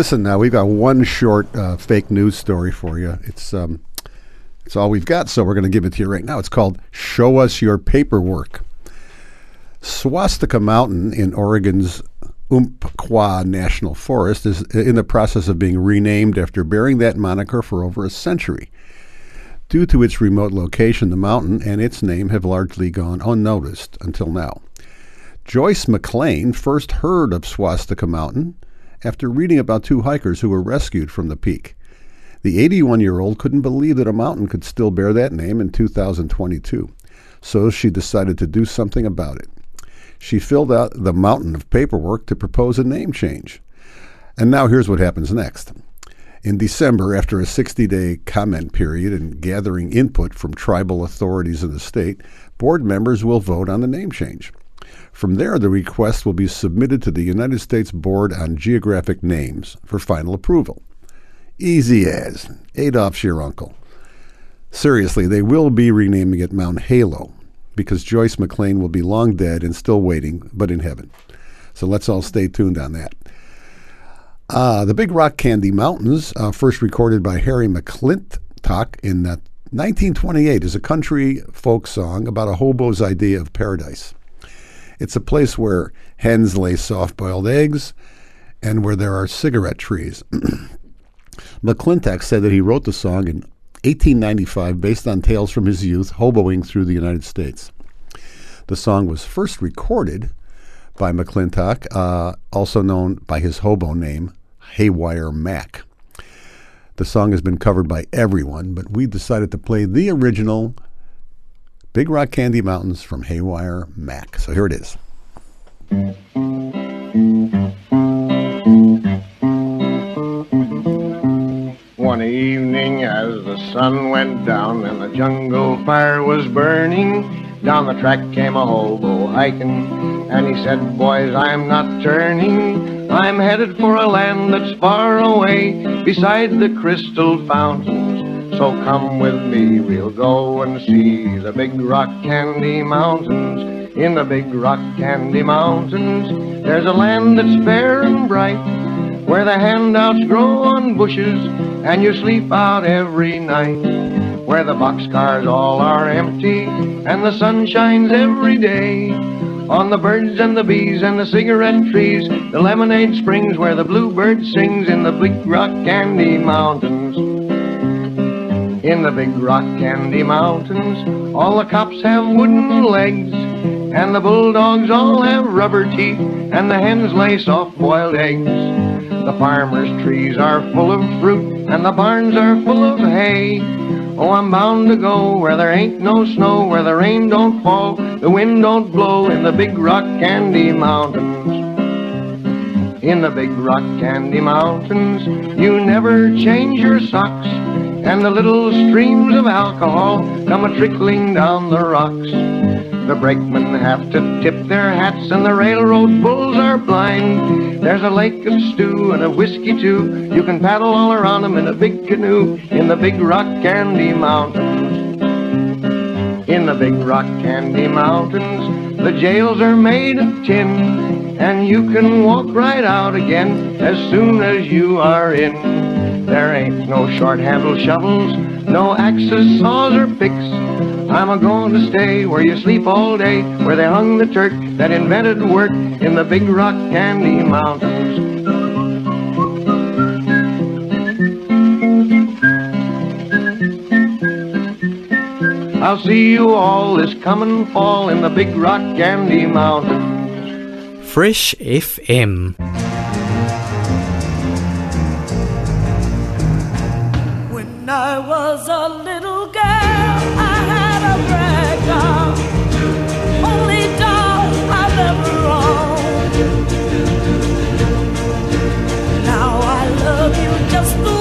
listen. Now we've got one short uh, fake news story for you. It's um, it's all we've got, so we're going to give it to you right now. It's called "Show Us Your Paperwork." Swastika Mountain in Oregon's Umpqua National Forest is in the process of being renamed after bearing that moniker for over a century. Due to its remote location, the mountain and its name have largely gone unnoticed until now. Joyce McLean first heard of Swastika Mountain after reading about two hikers who were rescued from the peak. The 81 year old couldn't believe that a mountain could still bear that name in 2022, so she decided to do something about it. She filled out the mountain of paperwork to propose a name change. And now here's what happens next. In December, after a 60 day comment period and gathering input from tribal authorities in the state, board members will vote on the name change. From there, the request will be submitted to the United States Board on Geographic Names for final approval. Easy as. Adolph's your uncle. Seriously, they will be renaming it Mount Halo because Joyce McLean will be long dead and still waiting, but in heaven. So let's all stay tuned on that. Uh, the Big Rock Candy Mountains, uh, first recorded by Harry McClintock in uh, 1928, is a country folk song about a hobo's idea of paradise. It's a place where hens lay soft boiled eggs and where there are cigarette trees. (clears throat) McClintock said that he wrote the song in 1895 based on tales from his youth hoboing through the United States. The song was first recorded by McClintock, uh, also known by his hobo name, Haywire Mac. The song has been covered by everyone, but we decided to play the original Big Rock Candy Mountains from Haywire Mac. So here it is. One evening as the sun went down and the jungle fire was burning, down the track came a hobo hiking, and he said, boys, I'm not turning. I'm headed for a land that's far away, beside the crystal fountains. So come with me, we'll go and see the big rock candy mountains. In the big rock candy mountains, there's a land that's fair and bright, where the handouts grow on bushes and you sleep out every night. Where the boxcars all are empty and the sun shines every day. On the birds and the bees and the cigarette trees, the lemonade springs where the bluebird sings in the big rock candy mountains. In the big rock candy mountains, all the cops have wooden legs, and the bulldogs all have rubber teeth, and the hens lay soft boiled eggs. The farmer's trees are full of fruit, and the barns are full of hay. Oh, I'm bound to go where there ain't no snow, where the rain don't fall, the wind don't blow in the big rock candy mountains. In the big rock candy mountains, you never change your socks, and the little streams of alcohol come a trickling down the rocks. The brakemen have to tip their hats and the railroad bulls are blind. There's a lake of stew and a whiskey too. You can paddle all around 'em in a big canoe in the big rock candy mountains. In the big rock candy mountains, the jails are made of tin. And you can walk right out again as soon as you are in. There ain't no short-handled shovels, no axes, saws, or picks. I'm a going to stay where you sleep all day, where they hung the Turk that invented work in the big rock candy mountains. I'll see you all this coming fall in the big rock candy mountains. Fresh FM. I was a little girl, I had a rag doll. Only doll I've ever owned. Now I love you just the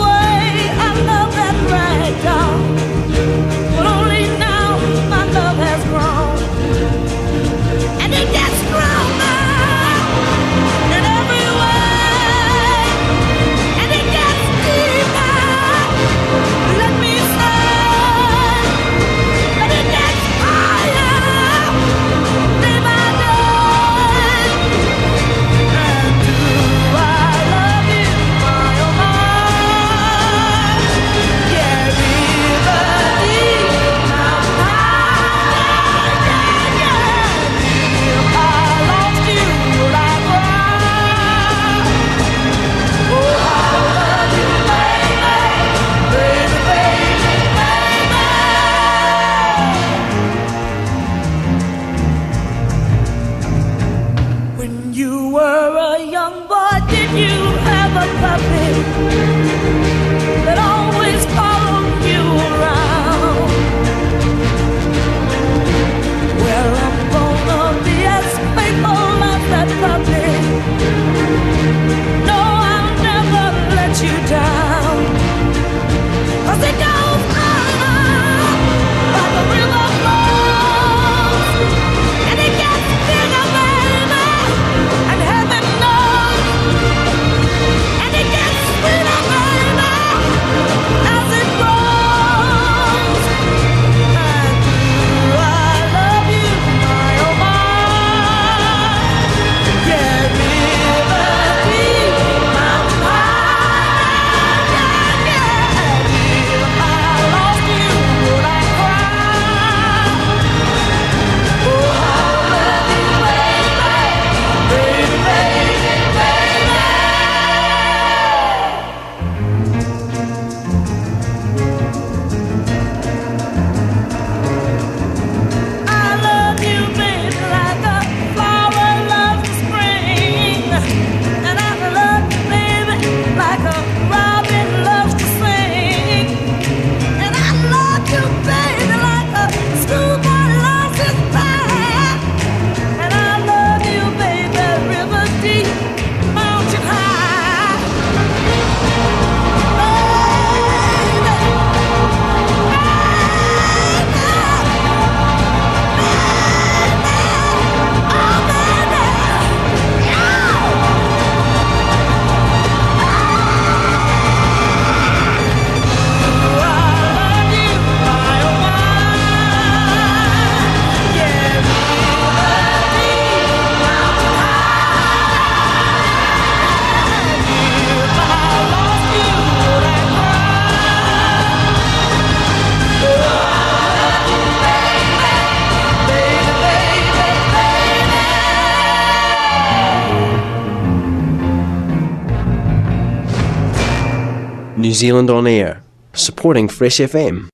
Zealand on Air, supporting Fresh FM.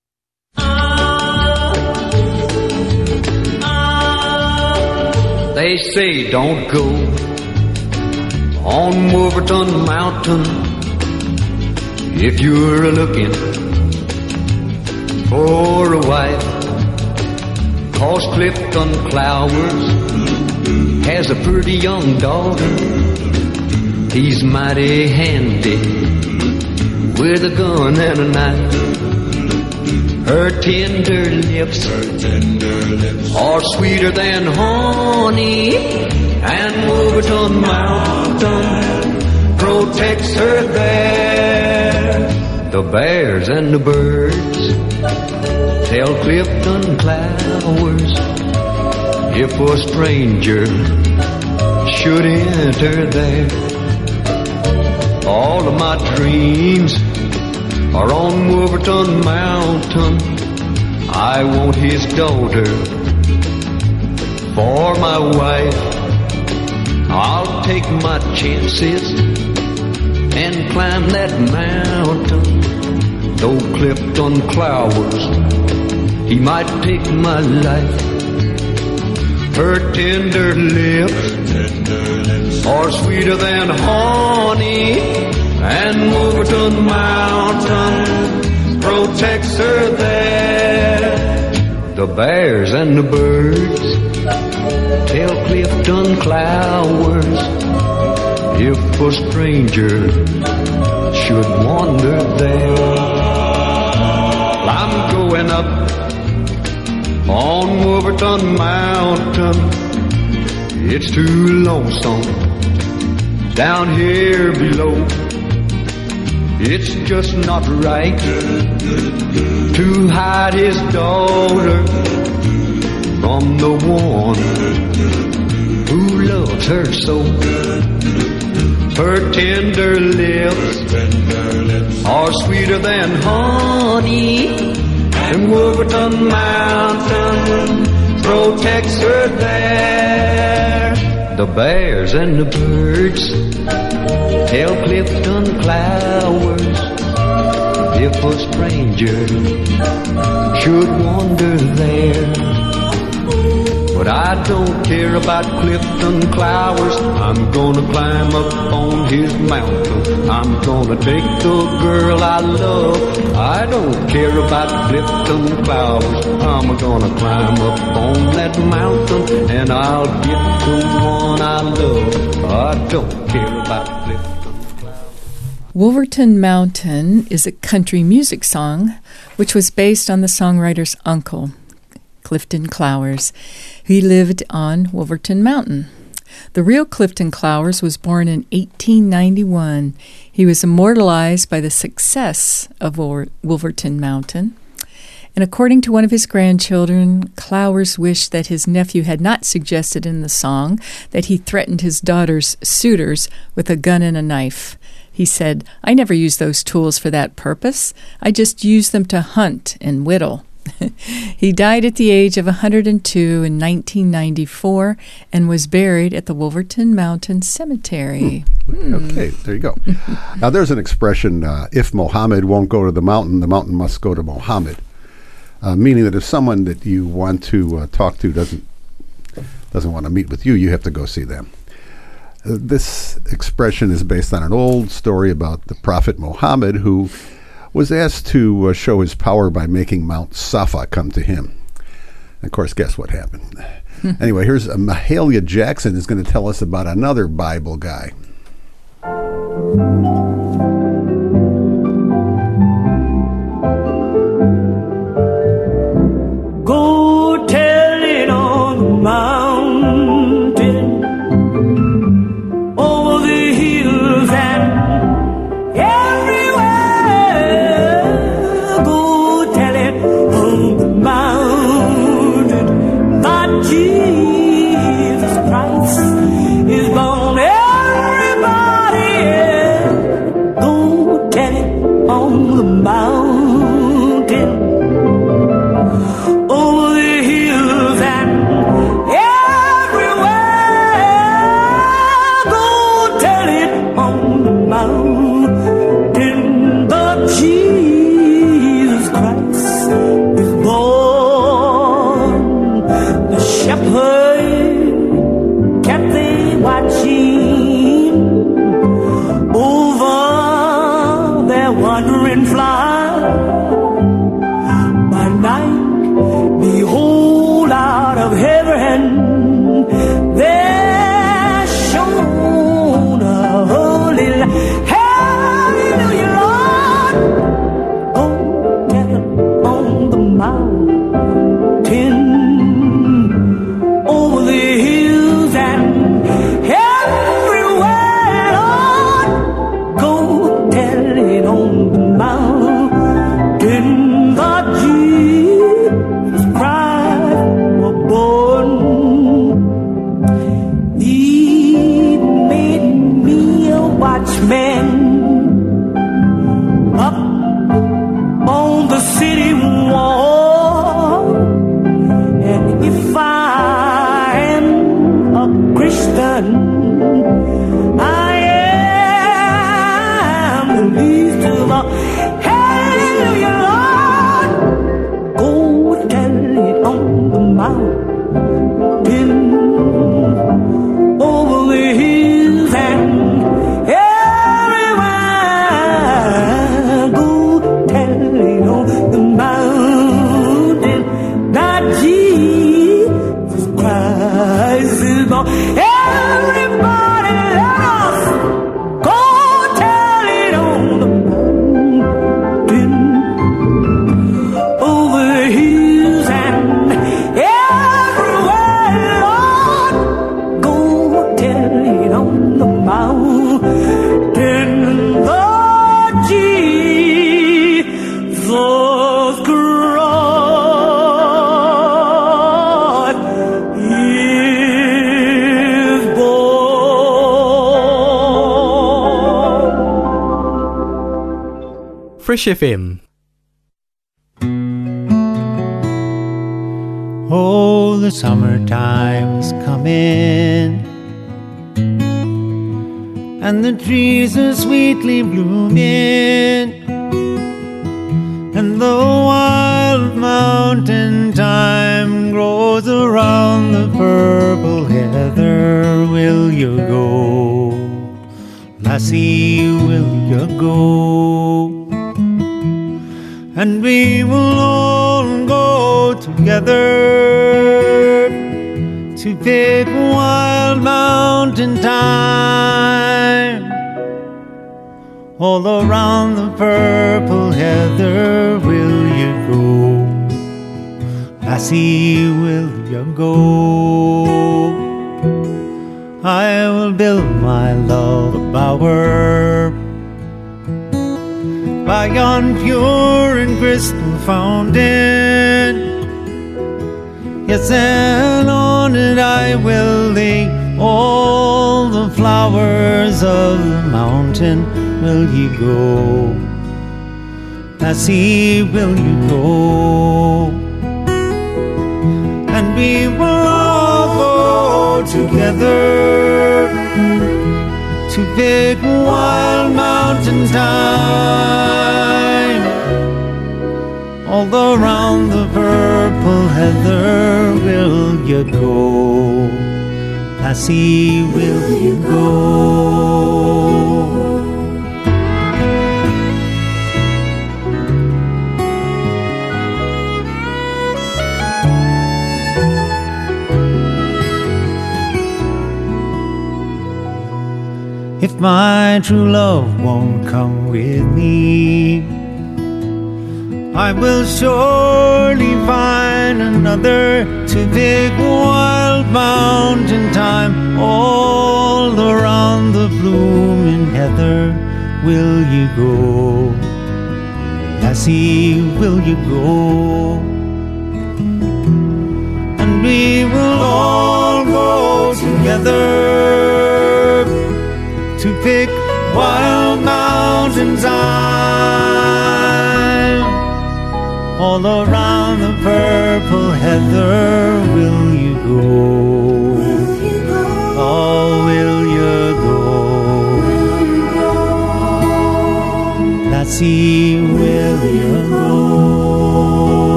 They say don't go on Wolverton Mountain if you're a looking for a wife. Cause Clifton Clowers has a pretty young daughter. He's mighty handy with a gun and a knife. Her tender lips, are sweeter than honey, and Wolverton Mountain protects her there. The bears and the birds tell Clifton Clowers if a stranger should enter there. All of my dreams are on Wolverton Mountain. I want his daughter for my wife. I'll take my chances and climb that mountain. Though clipped Clifton Clowers, he might take my life. Her tender lips are sweeter than honey, and Wolverton Mountain protects her there. The bears and the birds tell Clifton Clowers if a stranger should wander there. I'm going up on Wolverton Mountain. It's too lonesome down here below. It's just not right to hide his daughter from the one who loves her so. Her tender lips are sweeter than honey, and Wolverton Mountain protects her there. The bears and the birds tell Clifton Clowers if a stranger should wander there. But I don't care about Clifton Clowers. I'm gonna climb up on his mountain. I'm gonna take the girl I love. I don't care about Clifton Clowers. I'm gonna climb up on that mountain and I'll get the one I love. I don't care about Clifton. Wolverton Mountain is a country music song which was based on the songwriter's uncle, Clifton Clowers. He lived on Wolverton Mountain. The real Clifton Clowers was born in 1891. He was immortalized by the success of Wolver- Wolverton Mountain. And according to one of his grandchildren, Clowers wished that his nephew had not suggested in the song that he threatened his daughter's suitors with a gun and a knife. He said, I never use those tools for that purpose. I just use them to hunt and whittle. (laughs) he died at the age of 102 in 1994 and was buried at the Wolverton Mountain Cemetery. Okay, there you go. now, there's an expression uh, if Mohammed won't go to the mountain, the mountain must go to Mohammed. Uh, meaning that if someone that you want to uh, talk to doesn't doesn't want to meet with you, you have to go see them. Uh, this expression is based on an old story about the Prophet Muhammad, who was asked to uh, show his power by making Mount Safa come to him. And of course, guess what happened? (laughs) anyway, here's uh, Mahalia Jackson is going to tell us about another Bible guy. Fresh FM. Will lay all the flowers of the mountain. Will you go? Lassie, will you go? And we will all go together to big wild mountain thyme all around the purple heather will you go. Lassie will you go? If my true love won't come with me, I will surely find another to pick wild mountain thyme all around the blooming heather. Will you go, lassie? Will you go? And we will all go together to pick wild mountain thyme all around the purple heather. Will you go? Oh, will you go? Lassie, will you go?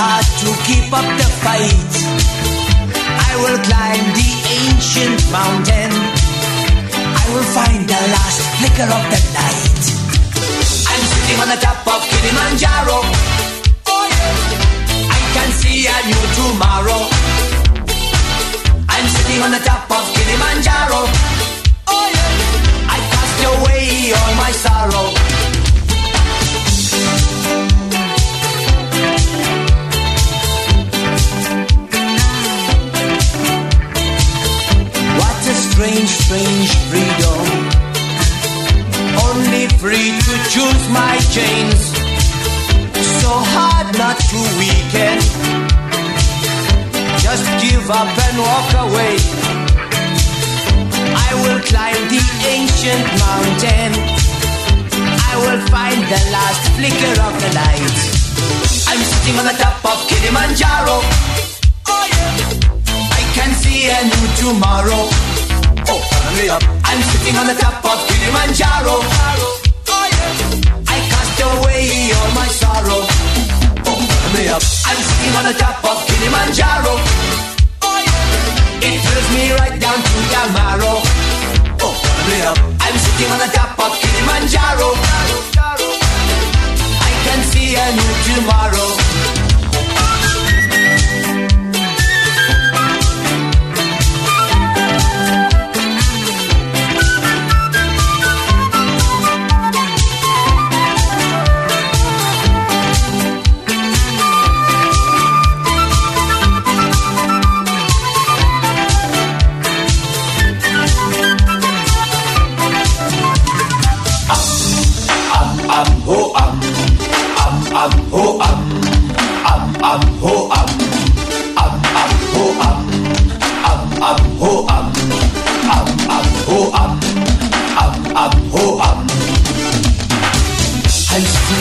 Hard to keep up the fight. I will climb the ancient mountain. I will find the last flicker of the light. I'm sitting on the top of Kilimanjaro. Oh yeah. I can see a new tomorrow. I'm sitting on the top of Kilimanjaro. Oh yeah. I cast away all my sorrow. Strange, strange freedom. Only free to choose my chains. So hard not to weaken. Just give up and walk away. I will climb the ancient mountain. I will find the last flicker of the light. I'm sitting on the top of Kilimanjaro. Oh yeah. I can see a new tomorrow. Me up. I'm sitting on the top of Kilimanjaro. Oh yeah. I cast away all my sorrow. Oh, me up. I'm sitting on the top of Kilimanjaro. Oh yeah. It thrills me right down to the marrow. Oh, me up. I'm sitting on the top of Kilimanjaro. I can see a new tomorrow.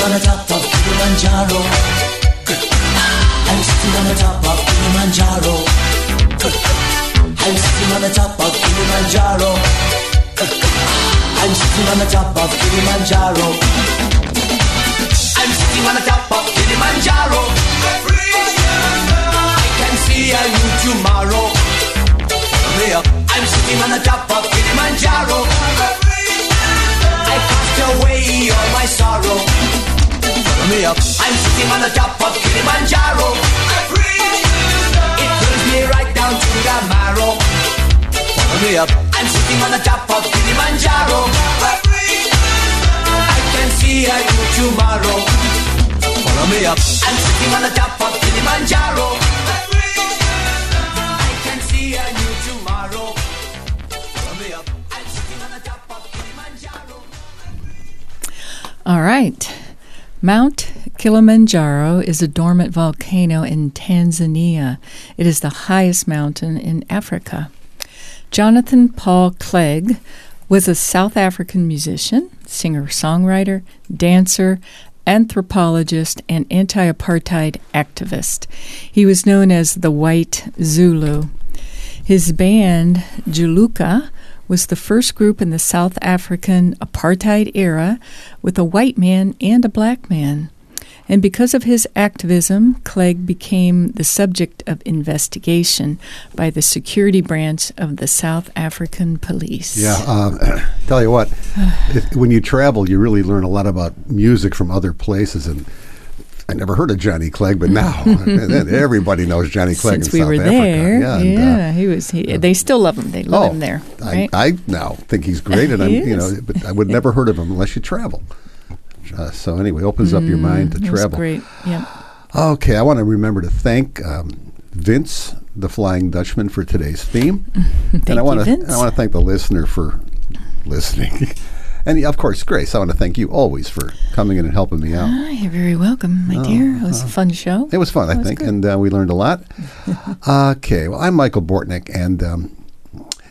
On the top of Kilimanjaro. I'm sitting on the top of Kilimanjaro. I'm sitting on the top of Kilimanjaro. I'm sitting on the top of Kilimanjaro. I'm sitting on the top of Kilimanjaro. I can see a new tomorrow. I'm sitting on the top of Kilimanjaro. I cast away all my sorrow. Follow me up. I'm sitting on the top of Kilimanjaro. It brings me right down to the marrow. Follow me up. I'm sitting on the top of Kilimanjaro. I can see a new tomorrow. Follow me up. I'm sitting on the top of Kilimanjaro. I can see a new tomorrow. Follow me up. I'm sitting on the top of Kilimanjaro. All right. Mount Kilimanjaro is a dormant volcano in Tanzania. It is the highest mountain in Africa. Jonathan Paul Clegg was a South African musician, singer songwriter, dancer, anthropologist, and anti apartheid activist. He was known as the White Zulu. His band, Juluka, was the first group in the South African apartheid era with a white man and a black man. And because of his activism, Clegg became the subject of investigation by the security branch of the South African police. Yeah, um, (clears throat) tell you what, (sighs) if, when you travel, you really learn a lot about music from other places. And I never heard of Johnny Clegg, but now (laughs) everybody knows Johnny Clegg Since in we South were Africa. there, Yeah, yeah, and, uh, he was. He, they still love him. They love oh, him there, I, right? I now think he's great, and (laughs) I'm, you know, but I would never heard of him unless you travel. Uh, so anyway, opens up your mind to Mm, travel. great. Yep. Okay, I want to remember to thank um, Vince, the Flying Dutchman, for today's theme, (laughs) and I want to. I want to thank the listener for listening, and of course, Grace. I want to thank you always for coming in and helping me out. Ah, you're very welcome, my Oh, dear. It was a oh. fun show. It was fun, I was think, good. and uh, we learned a lot. (laughs) okay, well, I'm Michael Bortnick, and um,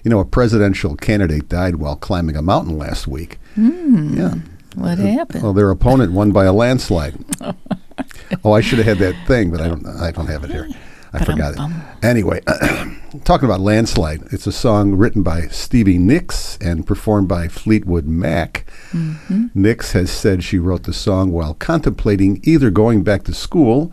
you know, a presidential candidate died while climbing a mountain last week. Hmm. Yeah. What happened? Well, their opponent won by a landslide. (laughs) oh, I should have had that thing, but I don't. I don't have it here. I forgot it. Anyway, (clears throat) talking about landslide, it's a song written by Stevie Nicks and performed by Fleetwood Mac. Mhm. Nicks has said she wrote the song while contemplating either going back to school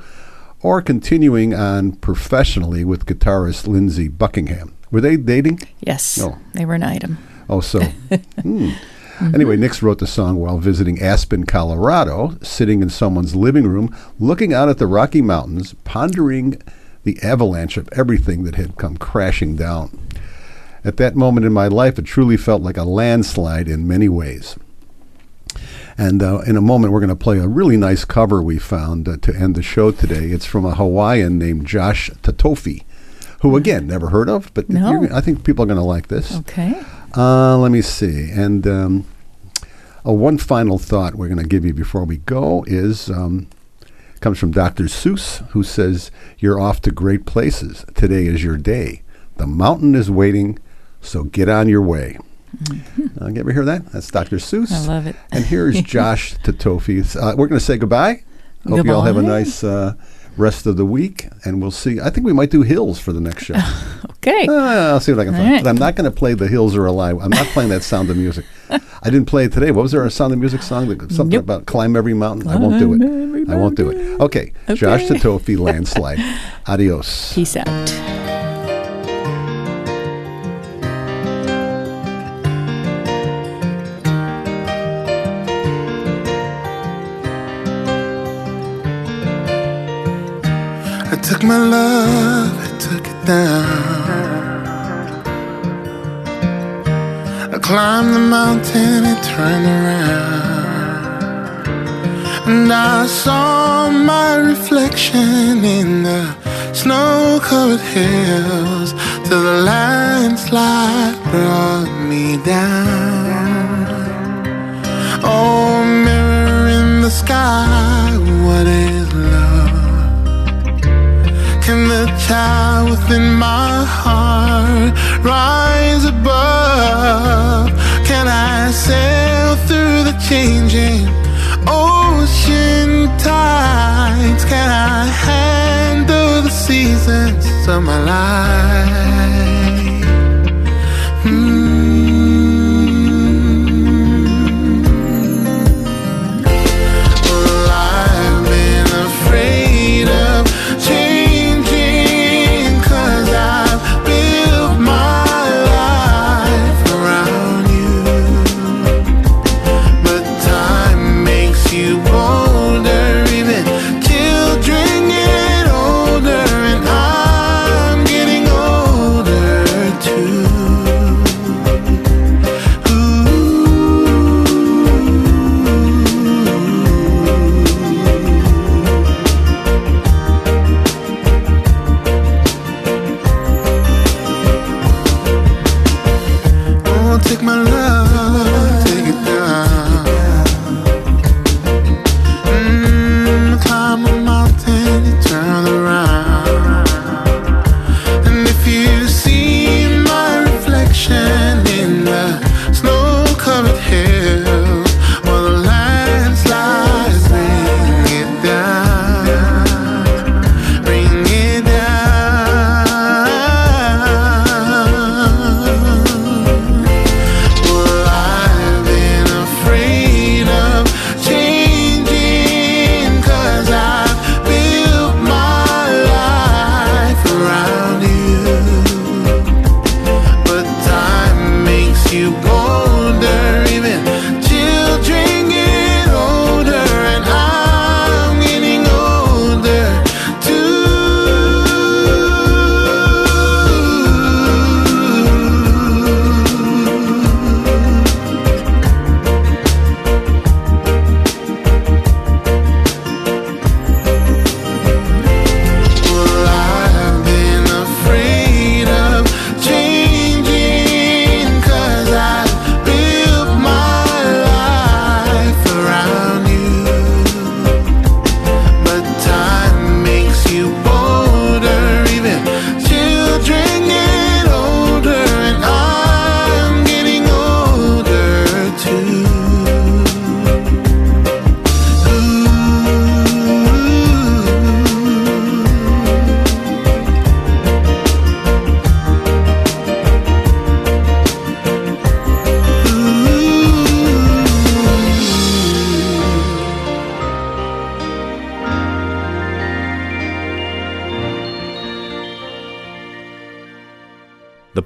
or continuing on professionally with guitarist Lindsey Buckingham. Were they dating? Yes, No. they were an item. Oh, so. (laughs) hmm. Anyway, Nicks wrote the song while visiting Aspen, Colorado, sitting in someone's living room, looking out at the Rocky Mountains, pondering the avalanche of everything that had come crashing down. At that moment in my life, it truly felt like a landslide in many ways. And uh, in a moment, we're going to play a really nice cover we found uh, to end the show today. It's from a Hawaiian named Josh Tatofi, who, again, never heard of, but No. I think people are going to like this. Okay. Uh, let me see. And um, one final thought we're going to give you before we go is um, comes from Dr. Seuss, who says, "You're off to great places. Today is your day. The mountain is waiting, so get on your way." Uh, you ever hear that? That's Dr. Seuss. I love it. And here's (laughs) Josh Tatofi. Uh, we're going to say goodbye. Hope you all have a nice uh, rest of the week, and we'll see. I think we might do Hills for the next show. (laughs) Okay. Uh, I'll see what I can All find. right. But I'm not going to play The Hills Are Alive. I'm not playing that Sound of Music. I didn't play it today. What was there a Sound of Music song? That, something Nope. about Climb Every Mountain? I won't do it. I won't do it. Okay. Josh Okay. Tatofi, Landslide. (laughs) Adios. Peace out. Took my love, I took it down. I climbed the mountain and turned around. And I saw my reflection in the snow covered hills till the landslide brought me down. Oh, mirror in the sky, what is Child within my heart rise above? Can I sail through the changing ocean tides? Can I handle the seasons of my life?